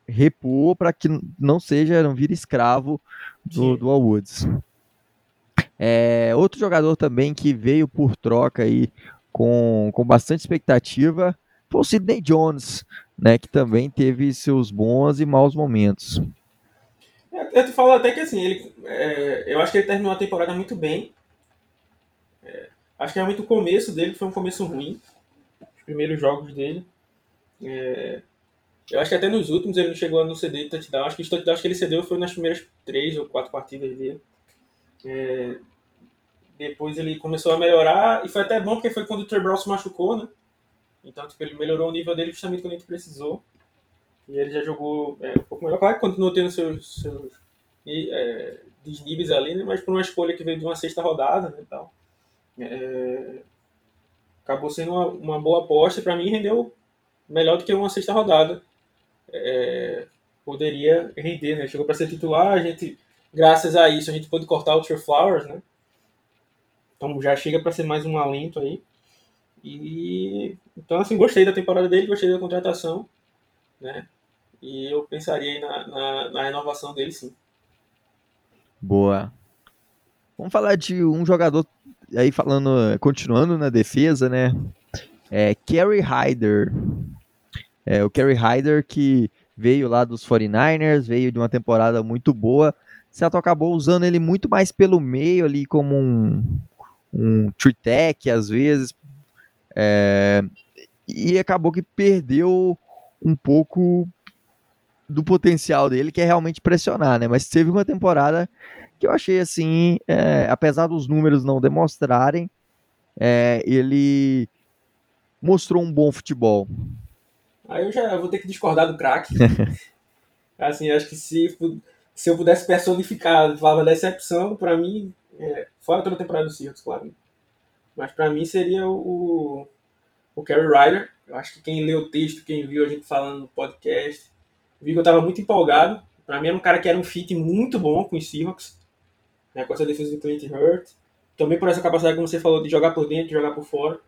repor para que não seja, não vire escravo do, do All Woods. É, outro jogador também que veio por troca aí com, com bastante expectativa foi o Sidney Jones, né, que também teve seus bons e maus momentos. É, eu te falo até que assim, ele, é, eu acho que ele terminou a temporada muito bem. É, acho que realmente o começo dele foi um começo ruim. Os primeiros jogos dele. É, eu acho que até nos últimos ele não chegou a não ceder touchdown. Acho que o touchdown que ele cedeu foi nas primeiras três ou quatro partidas dele. É, depois ele começou a melhorar e foi até bom porque foi quando o Trey se machucou, né? Então, tipo, ele melhorou o nível dele justamente quando a gente precisou. E ele já jogou é, um pouco melhor. Claro que continuou tendo seus, seus é, desníveis ali, né? Mas por uma escolha que veio de uma sexta rodada, né? Tal. É, acabou sendo uma, uma boa aposta. Para mim, rendeu melhor do que uma sexta rodada. É, poderia render, né? Chegou para ser titular, a gente, graças a isso, a gente pôde cortar o Trey Flowers, né? Então já chega para ser mais um alento aí. E então assim, gostei da temporada dele, gostei da contratação, né? E eu pensaria na, na, na renovação dele sim. Boa. Vamos falar de um jogador aí falando, continuando na defesa, né? É Kerry Hyder. É, o Kerry Hyder que veio lá dos 49ers, veio de uma temporada muito boa. Seattle acabou usando ele muito mais pelo meio ali como um, um tech, às vezes, é, e acabou que perdeu um pouco do potencial dele, que é realmente pressionar, né? Mas teve uma temporada que eu achei assim, é, apesar dos números não demonstrarem, é, ele mostrou um bom futebol. Aí eu já vou ter que discordar do craque. assim, acho que se, se eu pudesse personificar a palavra decepção, para mim, é, fora toda a temporada do Seahawks, claro. Mas para mim seria o, o Kerry Ryder. Eu acho que quem leu o texto, quem viu a gente falando no podcast, viu que eu estava muito empolgado. Para mim era um cara que era um fit muito bom com os Seahawks, né, com essa defesa do Clint Hurt. Também por essa capacidade, como você falou, de jogar por dentro, de jogar por fora.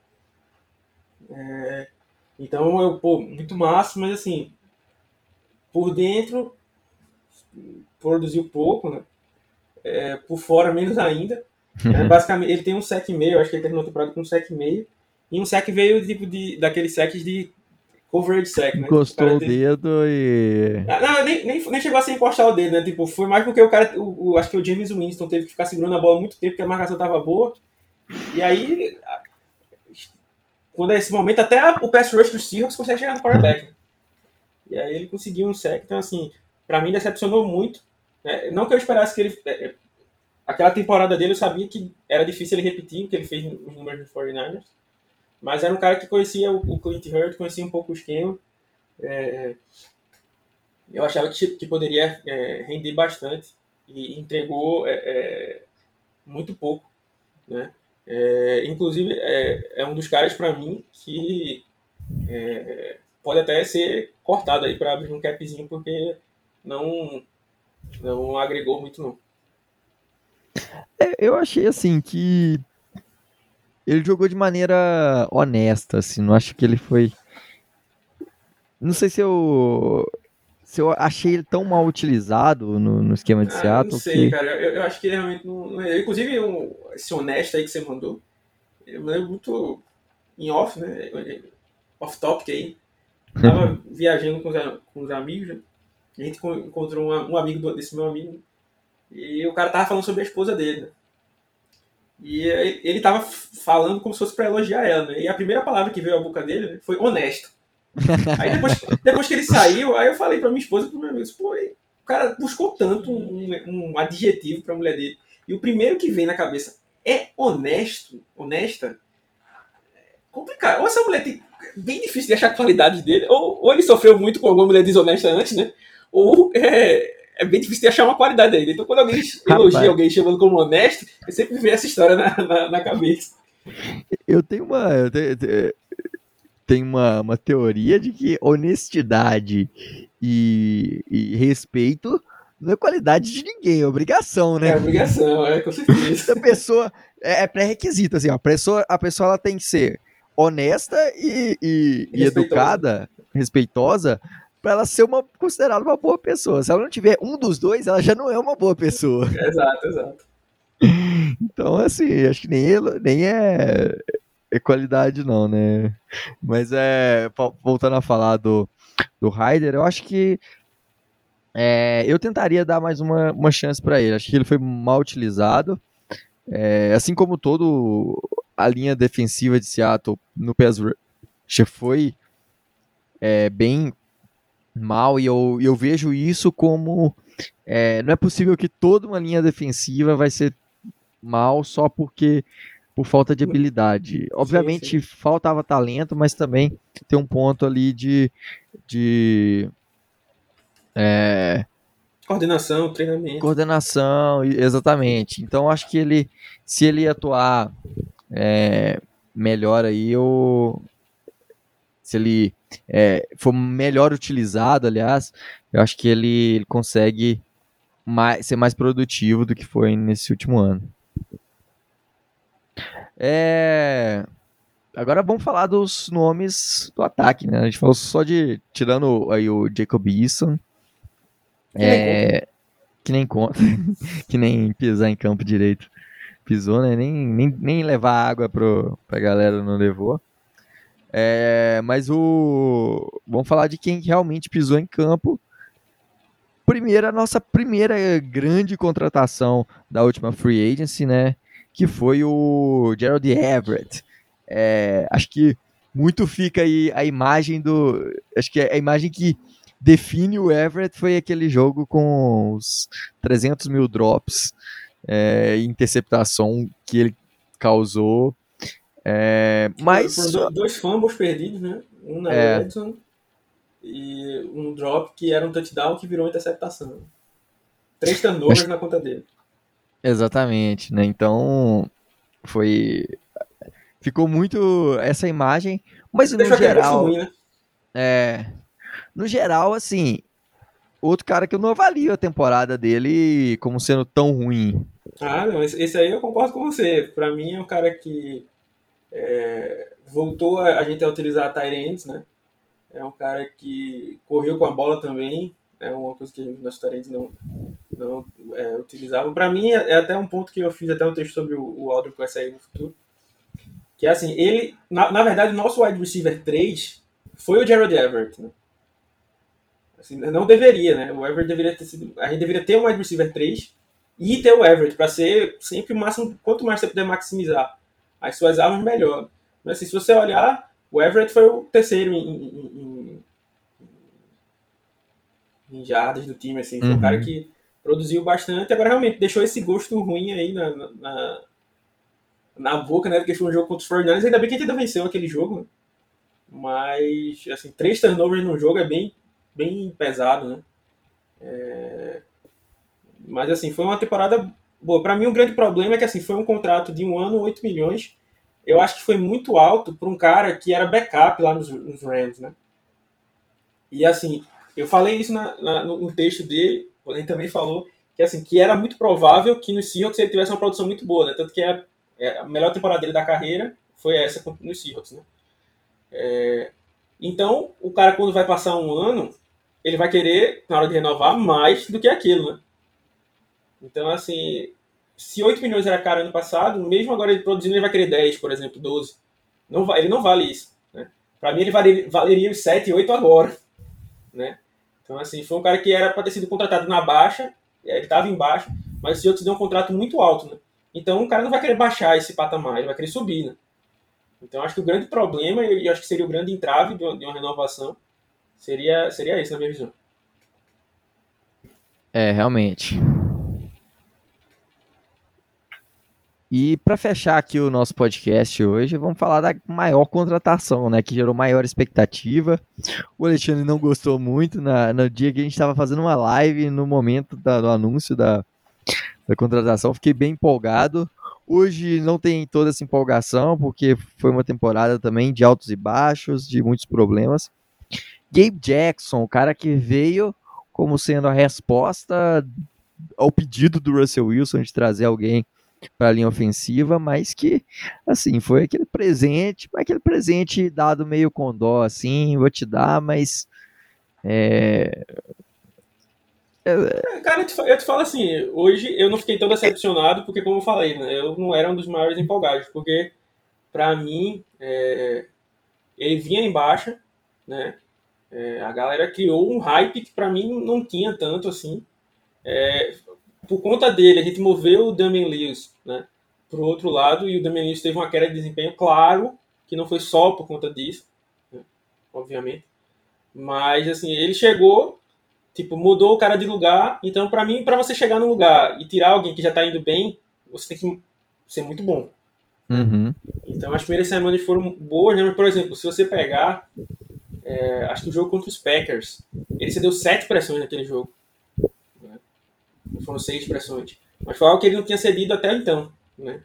É... Então, eu, pô, muito massa, mas assim, por dentro produziu pouco, né? É, por fora menos ainda. É, basicamente, ele tem um sec meio, acho que ele terminou a temporada com um sec meio. E um sec veio tipo de, daqueles secs de coverage sec, né? Encostou o, o dedo e. Ah, não, nem, nem, nem chegou a ser encostar o dedo, né? Tipo, foi mais porque o cara, o, o, acho que o James Winston teve que ficar segurando a bola muito tempo, porque a marcação tava boa. E aí, quando é esse momento, até o pass rush do Seahawks consegue chegar no quarterback. E aí ele conseguiu um sec. Então, assim, para mim decepcionou muito. Né? Não que eu esperasse que ele. É, é, aquela temporada dele eu sabia que era difícil ele repetir o que ele fez nos números dos 49ers. Mas era um cara que conhecia o Clint Hurt, conhecia um pouco o esquema. É, eu achava que, que poderia é, render bastante e entregou é, é muito pouco. Né? É, inclusive, é, é, um dos caras para mim que pode até ser cortado aí para abrir um capzinho, porque não, não agregou muito, não. eu achei assim que ele jogou de maneira honesta, assim, não acho que ele foi. Não sei se eu. Eu achei ele tão mal utilizado no, no esquema de ah, Seattle. Não sei, que... cara. Eu, eu, acho que ele realmente não. É, inclusive, eu, esse honesto aí que você mandou, eu me lembro muito em off, né? Off-topic aí. Tava viajando com os, com os amigos, né? A gente encontrou um, um amigo desse meu amigo. E o cara tava falando sobre a esposa dele, né? E ele tava falando como se fosse para elogiar ela, né? E a primeira palavra que veio à boca dele né, foi honesto. Aí depois, depois que ele saiu, aí eu falei pra minha esposa e pro meu amigo, pô, o cara buscou tanto um, um adjetivo pra mulher dele. E o primeiro que vem na cabeça é honesto, honesta, é complicado. Ou essa mulher tem bem difícil de achar a qualidade dele, ou, ou ele sofreu muito com alguma mulher desonesta antes, né? Ou é, é bem difícil de achar uma qualidade dele. Então, quando alguém elogia alguém chamando como honesto, eu sempre vem essa história na, na, na, cabeça. Eu tenho uma. Eu tenho, tenho uma, uma teoria de que honestidade e, e respeito não é qualidade de ninguém, é obrigação, né? É obrigação, é, com certeza. a pessoa. É, é pré-requisito, assim, ó, a pessoa, a pessoa ela tem que ser honesta e, e, e educada, respeitosa, para ela ser uma considerada uma boa pessoa. Se ela não tiver um dos dois, ela já não é uma boa pessoa. Exato, exato. Então, assim, acho que nem, nem é, é qualidade, não, né? Mas é. Voltando a falar do, do Ryder, eu acho que é, eu tentaria dar mais uma, uma chance para ele. Acho que ele foi mal utilizado. É, assim como todo a linha defensiva de Seattle no PES foi é, bem mal, e eu, eu vejo isso como. É, não é possível que toda uma linha defensiva vai ser mal só porque por falta de habilidade. Obviamente sim, sim. faltava talento, mas também tem um ponto ali de, de é, coordenação, treinamento. Coordenação, exatamente. Então acho que ele, se ele atuar é, melhor aí, eu, se ele é, for melhor utilizado, aliás, eu acho que ele, ele consegue mais, ser mais produtivo do que foi nesse último ano. É... Agora vamos falar dos nomes do ataque, né? A gente falou só de tirando aí o Jacob Eason, que, é... que nem conta, que nem pisar em campo direito pisou, né? Nem, nem, nem levar água pro, pra galera não levou. É, mas o. Vamos falar de quem realmente pisou em campo. Primeiro, a nossa primeira grande contratação da última free agency, né? Que foi o Gerald Everett. É, acho que muito fica aí a imagem do. Acho que a imagem que define o Everett foi aquele jogo com os 300 mil drops, é, interceptação que ele causou é, mas. Dois fumbles perdidos, né? Um na é. Edson e um drop que era um touchdown que virou interceptação. Três turnovers na conta dele. Exatamente, né? Então foi. Ficou muito essa imagem, mas no geral. Ruim, né? É. No geral, assim, outro cara que eu não avalio a temporada dele como sendo tão ruim. Ah, não, esse, esse aí eu concordo com você. Para mim é um cara que É, voltou a, a, gente a utilizar Tyrants, né? É um cara que correu com a bola também, é uma coisa que nossos Tyrants não, não é, utilizavam. Para mim, é, até um ponto que eu fiz até um texto sobre o, o Aldrin que vai sair no futuro. Que é assim, ele, na, na verdade, o nosso wide receiver 3 foi o Jared Everett, né? Assim, não deveria, né? O Everett deveria ter sido. A gente deveria ter um wide receiver 3 e ter o Everett para ser sempre o máximo. Quanto mais você puder maximizar as suas armas, melhor. Mas assim, se você olhar, o Everett foi o terceiro em, em, em, em jardas do time, assim. Foi uhum. um cara que produziu bastante, agora realmente deixou esse gosto ruim aí na, na, na boca, né? Porque foi um jogo contra os 49 ainda bem que a gente ainda venceu aquele jogo, né? Mas, assim, três turnovers no jogo é bem, bem pesado, né? É... Mas, assim, foi uma temporada boa. Para mim, um grande problema é que, assim, foi um contrato de um ano, 8 milhões. Eu acho que foi muito alto para um cara que era backup lá nos, nos Rams, né? E, assim, eu falei isso na, na, no texto dele, ele também falou que, assim, que era muito provável que no Seahawks ele tivesse uma produção muito boa, né? Tanto que a, é, a melhor temporada dele da carreira foi essa no Seahawks, né? É, então, o cara, quando vai passar um ano, ele vai querer, na hora de renovar, mais do que aquilo, né? Então, assim, se 8 milhões era caro ano passado, mesmo agora ele produzindo, ele vai querer 10, por exemplo, 12. Não ele não vale isso. Né? Para mim, ele valeria, valeria os 7 e 8 agora. Né? Então, assim, foi um cara que era para ter sido contratado na baixa, ele estava em baixa, mas o Seahawks deu um contrato muito alto. Né? Então, o cara não vai querer baixar esse patamar, ele vai querer subir. Né? Então, acho que o grande problema, e acho que seria o grande entrave de uma, de uma renovação, seria, seria esse, na minha visão. É, realmente. E para fechar aqui o nosso podcast hoje, vamos falar da maior contratação, né, que gerou maior expectativa. O Alexandre não gostou muito na, no dia que a gente estava fazendo uma live, no momento da, do anúncio da, da contratação, fiquei bem empolgado. Hoje não tem toda essa empolgação, porque foi uma temporada também de altos e baixos, de muitos problemas. Gabe Jackson, o cara que veio como sendo a resposta ao pedido do Russell Wilson de trazer alguém para a linha ofensiva, mas que, assim, foi aquele presente, aquele presente dado meio com dó, assim, vou te dar, mas é, é, cara, eu te, eu te, falo assim, hoje eu não fiquei tão decepcionado, porque como eu falei, né, eu não era um dos maiores empolgados, porque para mim é, ele vinha em baixa, né? É, a galera criou um hype que para mim não tinha tanto assim. É, por conta dele, a gente moveu o Damian Lewis né, para o outro lado e o Damian Lewis teve uma queda de desempenho, claro, que não foi só por conta disso, né, obviamente. Mas assim, ele chegou Tipo, mudou o cara de lugar. Então, para mim, para você chegar no lugar e tirar alguém que já tá indo bem, você tem que ser muito bom. Uhum. Então, as primeiras semanas foram boas, né? Mas, por exemplo, se você pegar, é, acho que o jogo contra os Packers, ele cedeu sete pressões naquele jogo. Foram seis pressões. Mas foi algo que ele não tinha cedido até então. Né?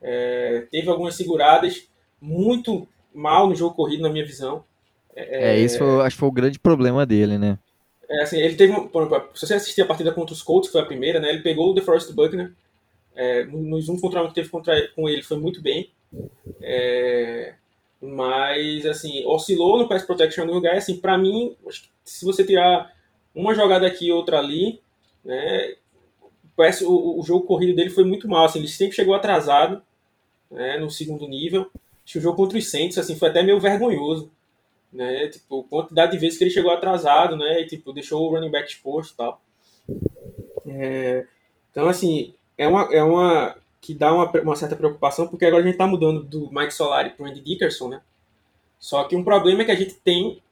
É, teve algumas seguradas muito mal no jogo corrido, na minha visão. É, é isso acho que foi o grande problema dele, né? É, assim, ele teve, se você assistir a partida contra os Colts, que foi a primeira, né, ele pegou o DeForest Buckner, é, nos um contra um que teve contra, com ele foi muito bem, é, mas, assim, oscilou no pass protection no lugar, assim, para mim, se você tirar uma jogada aqui e outra ali, né, parece o, o jogo corrido dele foi muito mal, assim, ele sempre chegou atrasado, né, no segundo nível, acho que o jogo contra os Saints, assim, foi até meio vergonhoso, né? Tipo, quantidade de vezes que ele chegou atrasado, né? E, tipo, deixou o running back exposto e tal. É, então, assim, é uma, é uma que dá uma, uma certa preocupação, porque agora a gente tá mudando do Mike Solari pro Andy Dickerson, né? Só que um problema é que a gente tem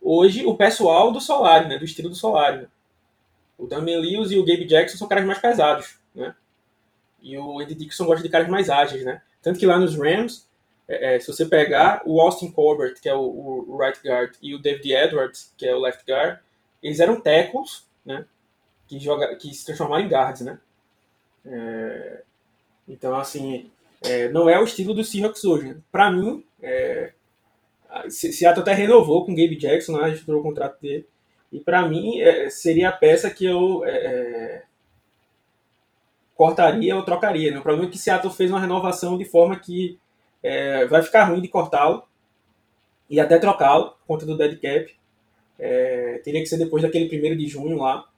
hoje o pessoal do Solari, né? Do estilo do Solari, né? O Damian Lewis e o Gabe Jackson são caras mais pesados, né? E o Andy Dickerson gosta de caras mais ágeis, né? Tanto que lá nos Rams, é, é, se você pegar o Austin Colbert, que é o, o, right guard, e o David Edwards, que é o left guard, eles eram tackles, né? Que, joga, que se transformaram em guards, né? É, então, assim, é, não é o estilo do Seahawks hoje. Né? Para mim, é, Seattle até renovou com o Gabe Jackson, né? gente o contrato dele. E para mim, é, seria a peça que eu é, é, cortaria ou trocaria. Né? O problema é que Seattle fez uma renovação de forma que é, vai ficar ruim de cortá-lo e até trocá-lo por conta do dead cap. É, teria que ser depois daquele primeiro de junho lá.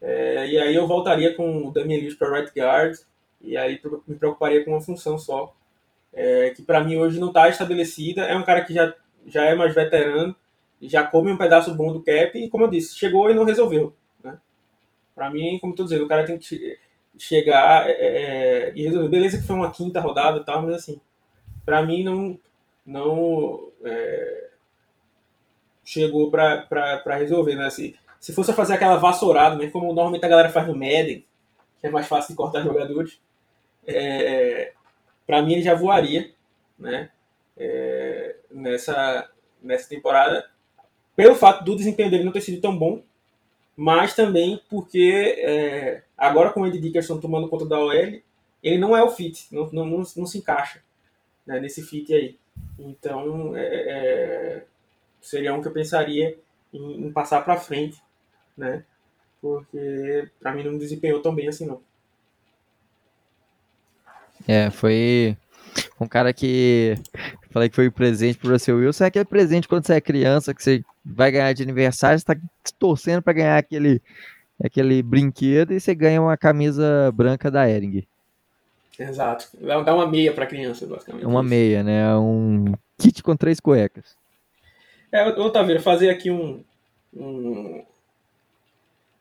É, e aí eu voltaria com o Damian Lewis para right guard e aí me preocuparia com uma função só, é, que para mim hoje não está estabelecida. É um cara que já, já é mais veterano, já come um pedaço bom do cap e, como eu disse, chegou e não resolveu. Né? Para mim, como estou dizendo, o cara tem que chegar é, é, e resolver. Beleza que foi uma quinta rodada e tal, mas assim, para mim não, não é, chegou para resolver. Né? Se, se fosse fazer aquela vassourada, né, como normalmente a galera faz no Madden, que é mais fácil de cortar jogadores, é, para mim ele já voaria né, é, nessa, nessa temporada, pelo fato do desempenho dele não ter sido tão bom, mas também porque é, agora com o Andy Dickerson tomando conta da OL, ele não é o fit, não, não, não, não se encaixa né, nesse fit aí. Então, é, é, seria um que eu pensaria em, em passar para frente, né? Porque para mim não desempenhou tão bem assim não. É, foi um cara que falei que foi presente pro Russell Wilson, é aquele presente quando você é criança, que você vai ganhar de aniversário, você tá torcendo para ganhar aquele, aquele brinquedo e você ganha uma camisa branca da Ering. Exato. Dá uma meia pra criança, basicamente. Uma meia, né? Um kit com três cuecas. É, Otávio, fazer aqui um, um...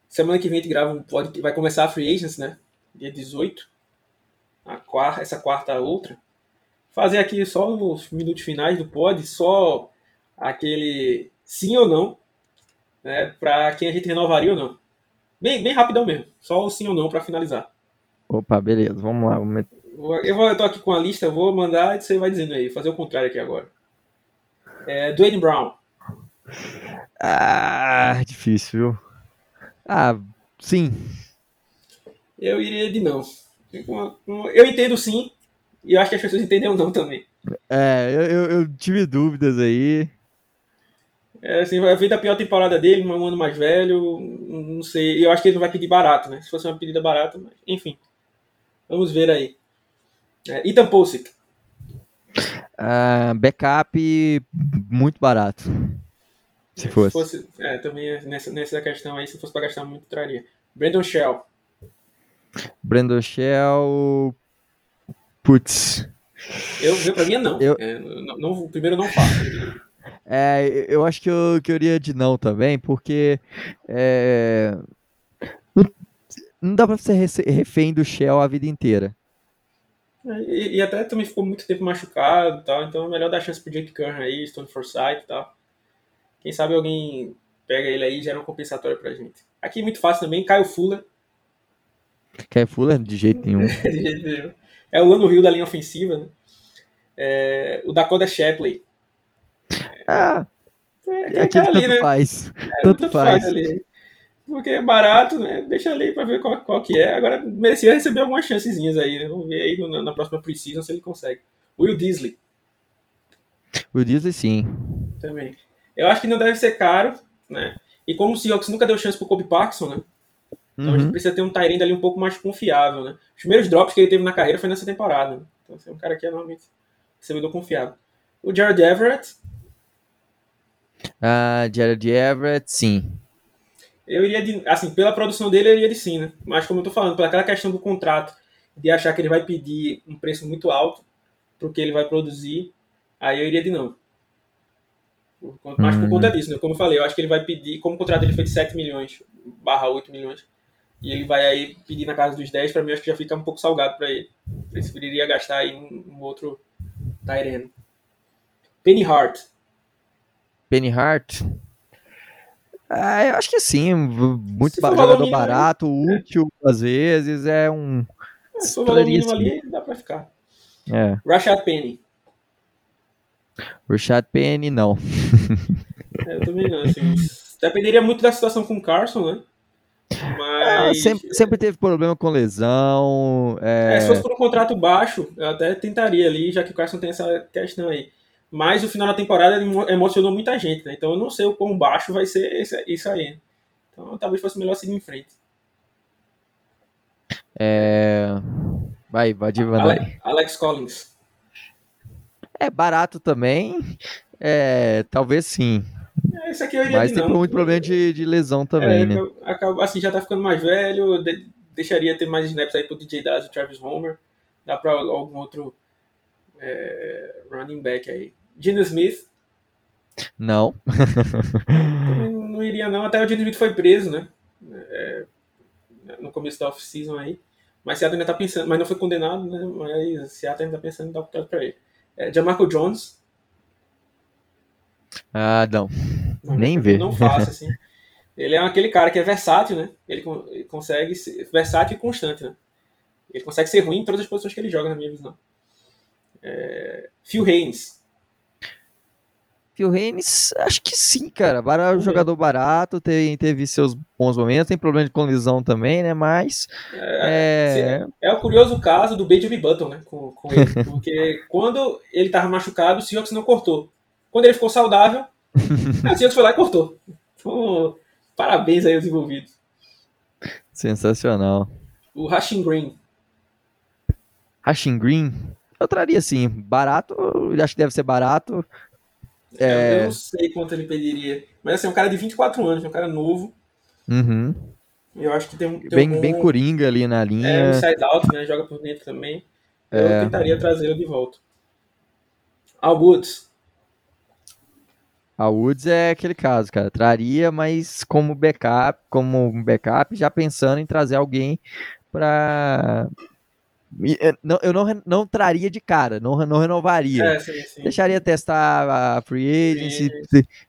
Semana que vem a gente grava um pode vai começar a Free Agents, né? Dia 18 a quarta, essa quarta outra, fazer aqui só nos minutos finais do pod, só aquele sim ou não, né, para quem a gente renovaria ou não. Bem, bem rapidão mesmo, só o sim ou não para finalizar. Opa, beleza, vamos lá. Vamos... Eu, vou, eu tô aqui com a lista, vou mandar e você vai dizendo aí, fazer o contrário aqui agora. É, Dwayne Brown. Ah, difícil, viu? Ah, sim. Eu iria de não. Eu entendo sim, e eu acho que as pessoas entendem não também. É, eu, eu tive dúvidas aí. É, assim, vai vir da pior temporada dele, um ano mais velho, não sei. Eu acho que ele não vai pedir barato, né? Se fosse uma pedida barata, mas, enfim. Vamos ver aí. É, Ethan Posick. Uh, backup muito barato. Se fosse. Se fosse é, também nessa, nessa questão aí, se fosse para gastar muito, traria. Brandon Shell. Brandon Shell. Putz. Eu, eu pra mim não. Eu... É, não, não. Primeiro não faço. É, eu acho que eu, que eu iria de não também, porque é, não, não, dá pra ser refém do Shell a vida inteira. É, e, e, até também ficou muito tempo machucado tal, então é melhor dar chance pro Jake Curran aí, Stone Forsythe e tal. Quem sabe alguém pega ele aí e gera um compensatório pra gente. Aqui muito fácil também, Caio Fuller. Caio Fuller, de jeito nenhum. de jeito nenhum. É o ano Rio da linha ofensiva, né? É, o Dakota Shapley. Ah, é, é aquele ali, tanto né? faz. É, tanto, faz. faz ali. Porque é barato, né? Deixa ali pra ver qual, qual que é. Agora, merecia receber algumas chancezinhas aí, né? Vamos ver aí na, na próxima Precision se ele consegue. Will Disley. Will Disley, sim. Também. Eu acho que não deve ser caro, né? E como o Seahawks nunca deu chance pro Kobe Parkinson, né? Então uhum. a gente uhum. precisa ter um Tyrande ali um pouco mais confiável, né? Os primeiros drops que ele teve na carreira foi nessa temporada. Né? Então assim, é um cara que é normalmente recebedor confiável. O Jared Everett. Uh, Jared Everett, sim. Eu iria de. Assim, pela produção dele, eu iria de sim, né? Mas como eu tô falando, pela questão do contrato, de achar que ele vai pedir um preço muito alto pro que ele vai produzir, aí eu iria de não. Mas por conta uhum. disso, né? Como eu falei, eu acho que ele vai pedir, como o contrato dele foi de 7 milhões, barra 8 milhões, e ele vai aí pedir na casa dos 10, para mim acho que já fica um pouco salgado para ele. Preferiria gastar aí um, um outro Tyrene. Penny Hart. Penny Hart? Ah, eu acho que sim, muito jogador barato, ali, útil é. às vezes, é um... É, se for valor mínimo ali, dá para ficar. É. Rashad Penny. Rashad Penny, não. É, eu também não, assim, dependeria muito da situação com o Carson, né? Mas... É, sempre, sempre, teve problema com lesão. É... É, se fosse por um contrato baixo, eu até tentaria ali, já que o Carson tem essa questão aí. Mas o final da temporada emocionou muita gente, né? Então eu não sei o quão baixo vai ser isso aí. Então talvez fosse melhor seguir em frente. É... Vai, vai de Alex, Alex Collins. É barato também. É, talvez sim. É, esse aqui eu iria Mas tem muito problema de, de lesão também, É, né? acaba- assim, já tá ficando mais velho, de- deixaria ter mais snaps aí pro DJ Daz e Travis Homer. Dá pra algum outro é, running back aí. Geno Smith, Não. também não iria não, até o Geno Smith foi preso, né? É, no começo da off-season aí. Mas Seattle ainda tá pensando, mas não foi condenado, né? Mas Seattle ainda tá pensando em dar oportunidade pra ele. É, Jamarco Jones, Ah, não. Não, Nem não- vê. Não faça, assim. Ele é aquele cara que é versátil, né? Ele, ele consegue ser versátil e constante, né? Ele consegue ser ruim em todas as posições que ele joga, na minha visão. É... Phil Haynes. Phil Haynes, acho que sim, cara. Bara, um jogador barato, tem, teve seus bons momentos, tem problema de colisão também, né? Mas. É. É o curioso caso do Benjamin Button, né? Com, com ele. Porque quando ele tava machucado, o Seahawks não cortou. Quando ele ficou saudável, a Seahawks foi lá e cortou. Então, parabéns aí aos envolvidos. Sensacional. O Rashing Green. Rashing Green, eu traria sim. Barato, acho que deve ser barato. Eu não sei quanto ele pediria. Mas assim, é um cara de 24 anos, é um cara novo. Uhum. Eu acho que tem um. Tem Bem, um bem coringa ali na É, um linha. inside out, né? Joga por dentro também. Eu É. tentaria trazê-lo de volta. Al Woods. A Woods é aquele caso, cara. Traria, mas como backup, como um backup, já pensando em trazer alguém pra. Não, eu não, não traria de cara, não, não renovaria. É, sim, sim. Deixaria testar a free agency,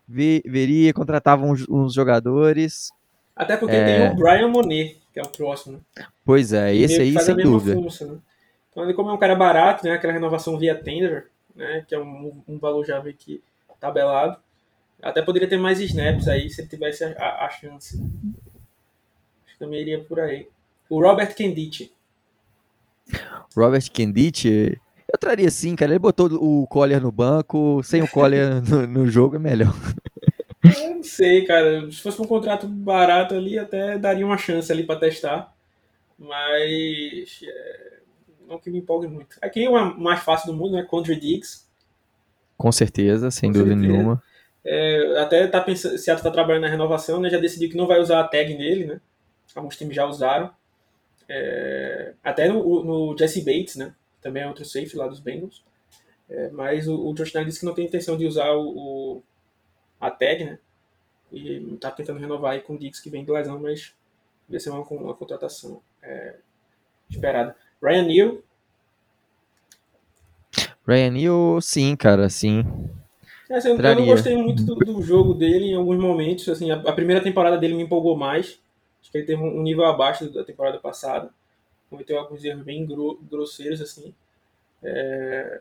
ve- veria, contratava uns, uns jogadores. Até porque É. tem o Brian Monet, que é o próximo. Né? Pois é, esse aí sem dúvida. né? Então, ele, como é um cara barato, né? Aquela renovação via tender, né? Que é um, um valor já meio que tabelado. Até poderia ter mais snaps aí se ele tivesse a, a- chance. Acho que também iria por aí. O Robert Kendichi. Robert Kendit, eu traria sim, cara. Ele botou o Collier no banco, sem o Collier no, no jogo é melhor. Eu não sei, cara. Se fosse um contrato barato ali, até daria uma chance ali para testar. Mas é, não que me empolgue muito. Aqui é uma mais fácil do mundo, né? Condre Diggs. Com certeza, sem Com dúvida certeza. nenhuma. É, até tá pensando, Seattle tá trabalhando na renovação, né? Já decidiu que não vai usar a tag nele, né? Alguns times já usaram. É, até no, no Jesse Bates, né? Também é outro safe lá dos Bengals. É, mas o, o Josh Allen disse que não tem intenção de usar o, o- a tag, né? E tá tentando renovar aí com o Diggs que vem de lesão, mas vai ser uma, uma contratação é, esperada. Ryan Neal, Ryan Neal, sim, cara, sim. É, assim, eu- não gostei muito do, do jogo dele em alguns momentos. Assim, a, a primeira temporada dele me empolgou mais. Acho que ele teve um, nível abaixo da temporada passada. Cometeu alguns erros bem gro- grosseiros, assim. É,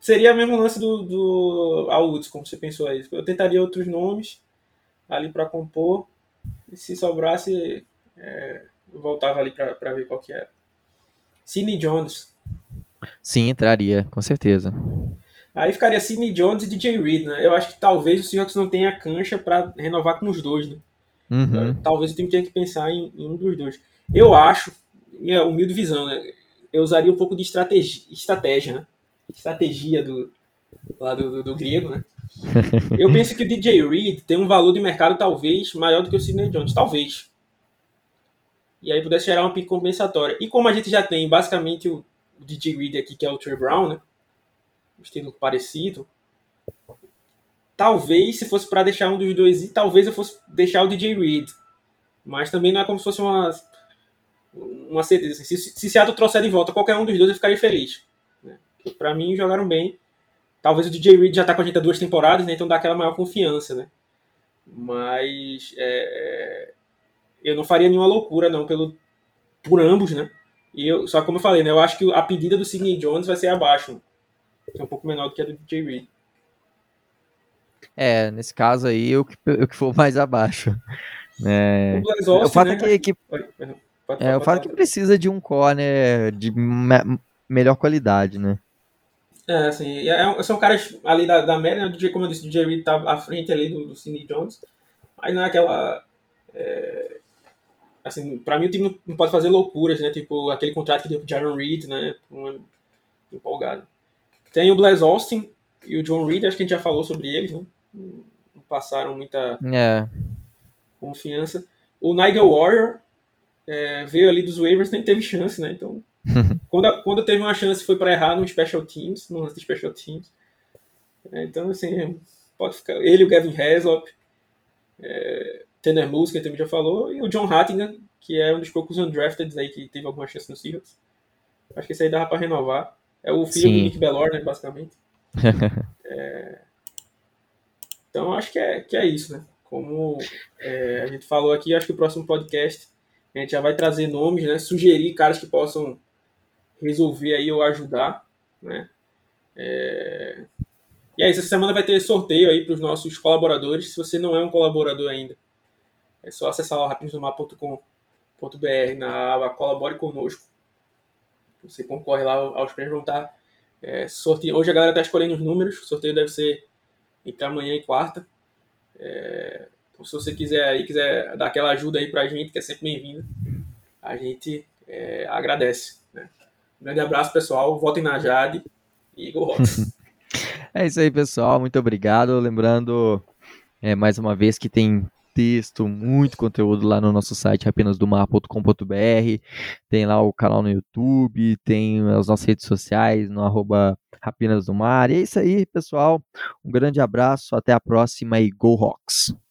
Seria o mesmo lance do, do como você pensou aí. Eu tentaria outros nomes ali para compor. E se sobrasse, é, eu voltava ali para ver qual que era. Sidney Jones. Sim, entraria, com certeza. Aí ficaria Sidney Jones e DJ Reed, né? Eu acho que talvez o Seahawks não tenha cancha para renovar com os dois, né? Uhum. Talvez eu tenha que pensar em, em um dos dois. Eu acho, minha humilde visão, né? Eu usaria um pouco de estratégia, estratégia né? Estratégia do, lá do, do, do grego, né? Eu penso que o DJ Reed tem um valor de mercado talvez maior do que o Sidney Jones, talvez. E aí pudesse gerar uma pique compensatória. E como a gente já tem basicamente o, o DJ Reed aqui, que é o Trey Brown, né? Um estilo parecido. Talvez, se fosse para deixar um dos dois, ir, talvez eu fosse deixar o DJ Reed. Mas também não é como se fosse uma, uma certeza. assim. Se, se Seattle trouxer de volta qualquer um dos dois, eu ficaria feliz. Né? Para mim, jogaram bem. Talvez o DJ Reed já tá com a gente há duas temporadas, né? então dá aquela maior confiança. Né? Mas é, eu não faria nenhuma loucura não pelo, por ambos. Né? E eu, só como eu falei, né? eu acho que a pedida do Sidney Jones vai ser abaixo. É um pouco menor do que a do DJ Reed. É, nesse caso aí, eu que, eu que for mais abaixo. É, O Blaz o Austin, fato né? é que, que, é, o fato é que precisa de um corner de me- melhor qualidade, né? É, assim, é, é- são caras ali da, da média, né? o como eu disse, o DJ Reed tá à frente ali do, do Sidney Jones, mas não é aquela... é, assim, pra mim o time não, pode fazer loucuras, né, tipo aquele contrato que deu pro Jaron Reed, né, um, empolgado. Tem o Blaze Austin e o John Reed, acho que a gente já falou sobre eles, né? Não passaram muita É. confiança. O Nigel Warrior é, veio ali dos waivers, nem teve chance, né? Então, quando, quando teve uma chance foi para errar no Special Teams, no lance de Special Teams. É, então, assim, pode ficar. Ele, o Gavin Haslop, é, Tanner Moose, que também já falou, e o John Hattingham, que é um dos poucos undrafted aí que teve alguma chance no Seahawks. Acho que esse aí dava para renovar. É o filho Sim. do Nick Bellor, né, basicamente. É, Então, acho que é, que é isso, né? Como é, a gente falou aqui, acho que o próximo podcast a gente já vai trazer nomes, né? Sugerir caras que possam resolver aí ou ajudar, né? É... E aí, essa semana vai ter sorteio aí para os nossos colaboradores. Se você não é um colaborador ainda, é só acessar lá rapidosnomar.com.br na aba Colabore Conosco. Você concorre lá aos prêmios, vão estar é. Hoje a galera está escolhendo os números, o sorteio deve ser entre amanhã e quarta. É, então, se você quiser aí, quiser dar aquela ajuda aí pra gente, que é sempre bem-vinda, a gente é, agradece. Né? Um grande abraço, pessoal. Votem na Jade e Go Hawks. É isso aí, pessoal. Muito obrigado. Lembrando, é, mais uma vez, que tem texto, muito conteúdo lá no nosso site rapinasdomar.com.br. Tem lá o canal no YouTube, tem as nossas redes sociais no arroba do Mar. E é isso aí, pessoal. Um grande abraço, até a próxima e Go Hawks!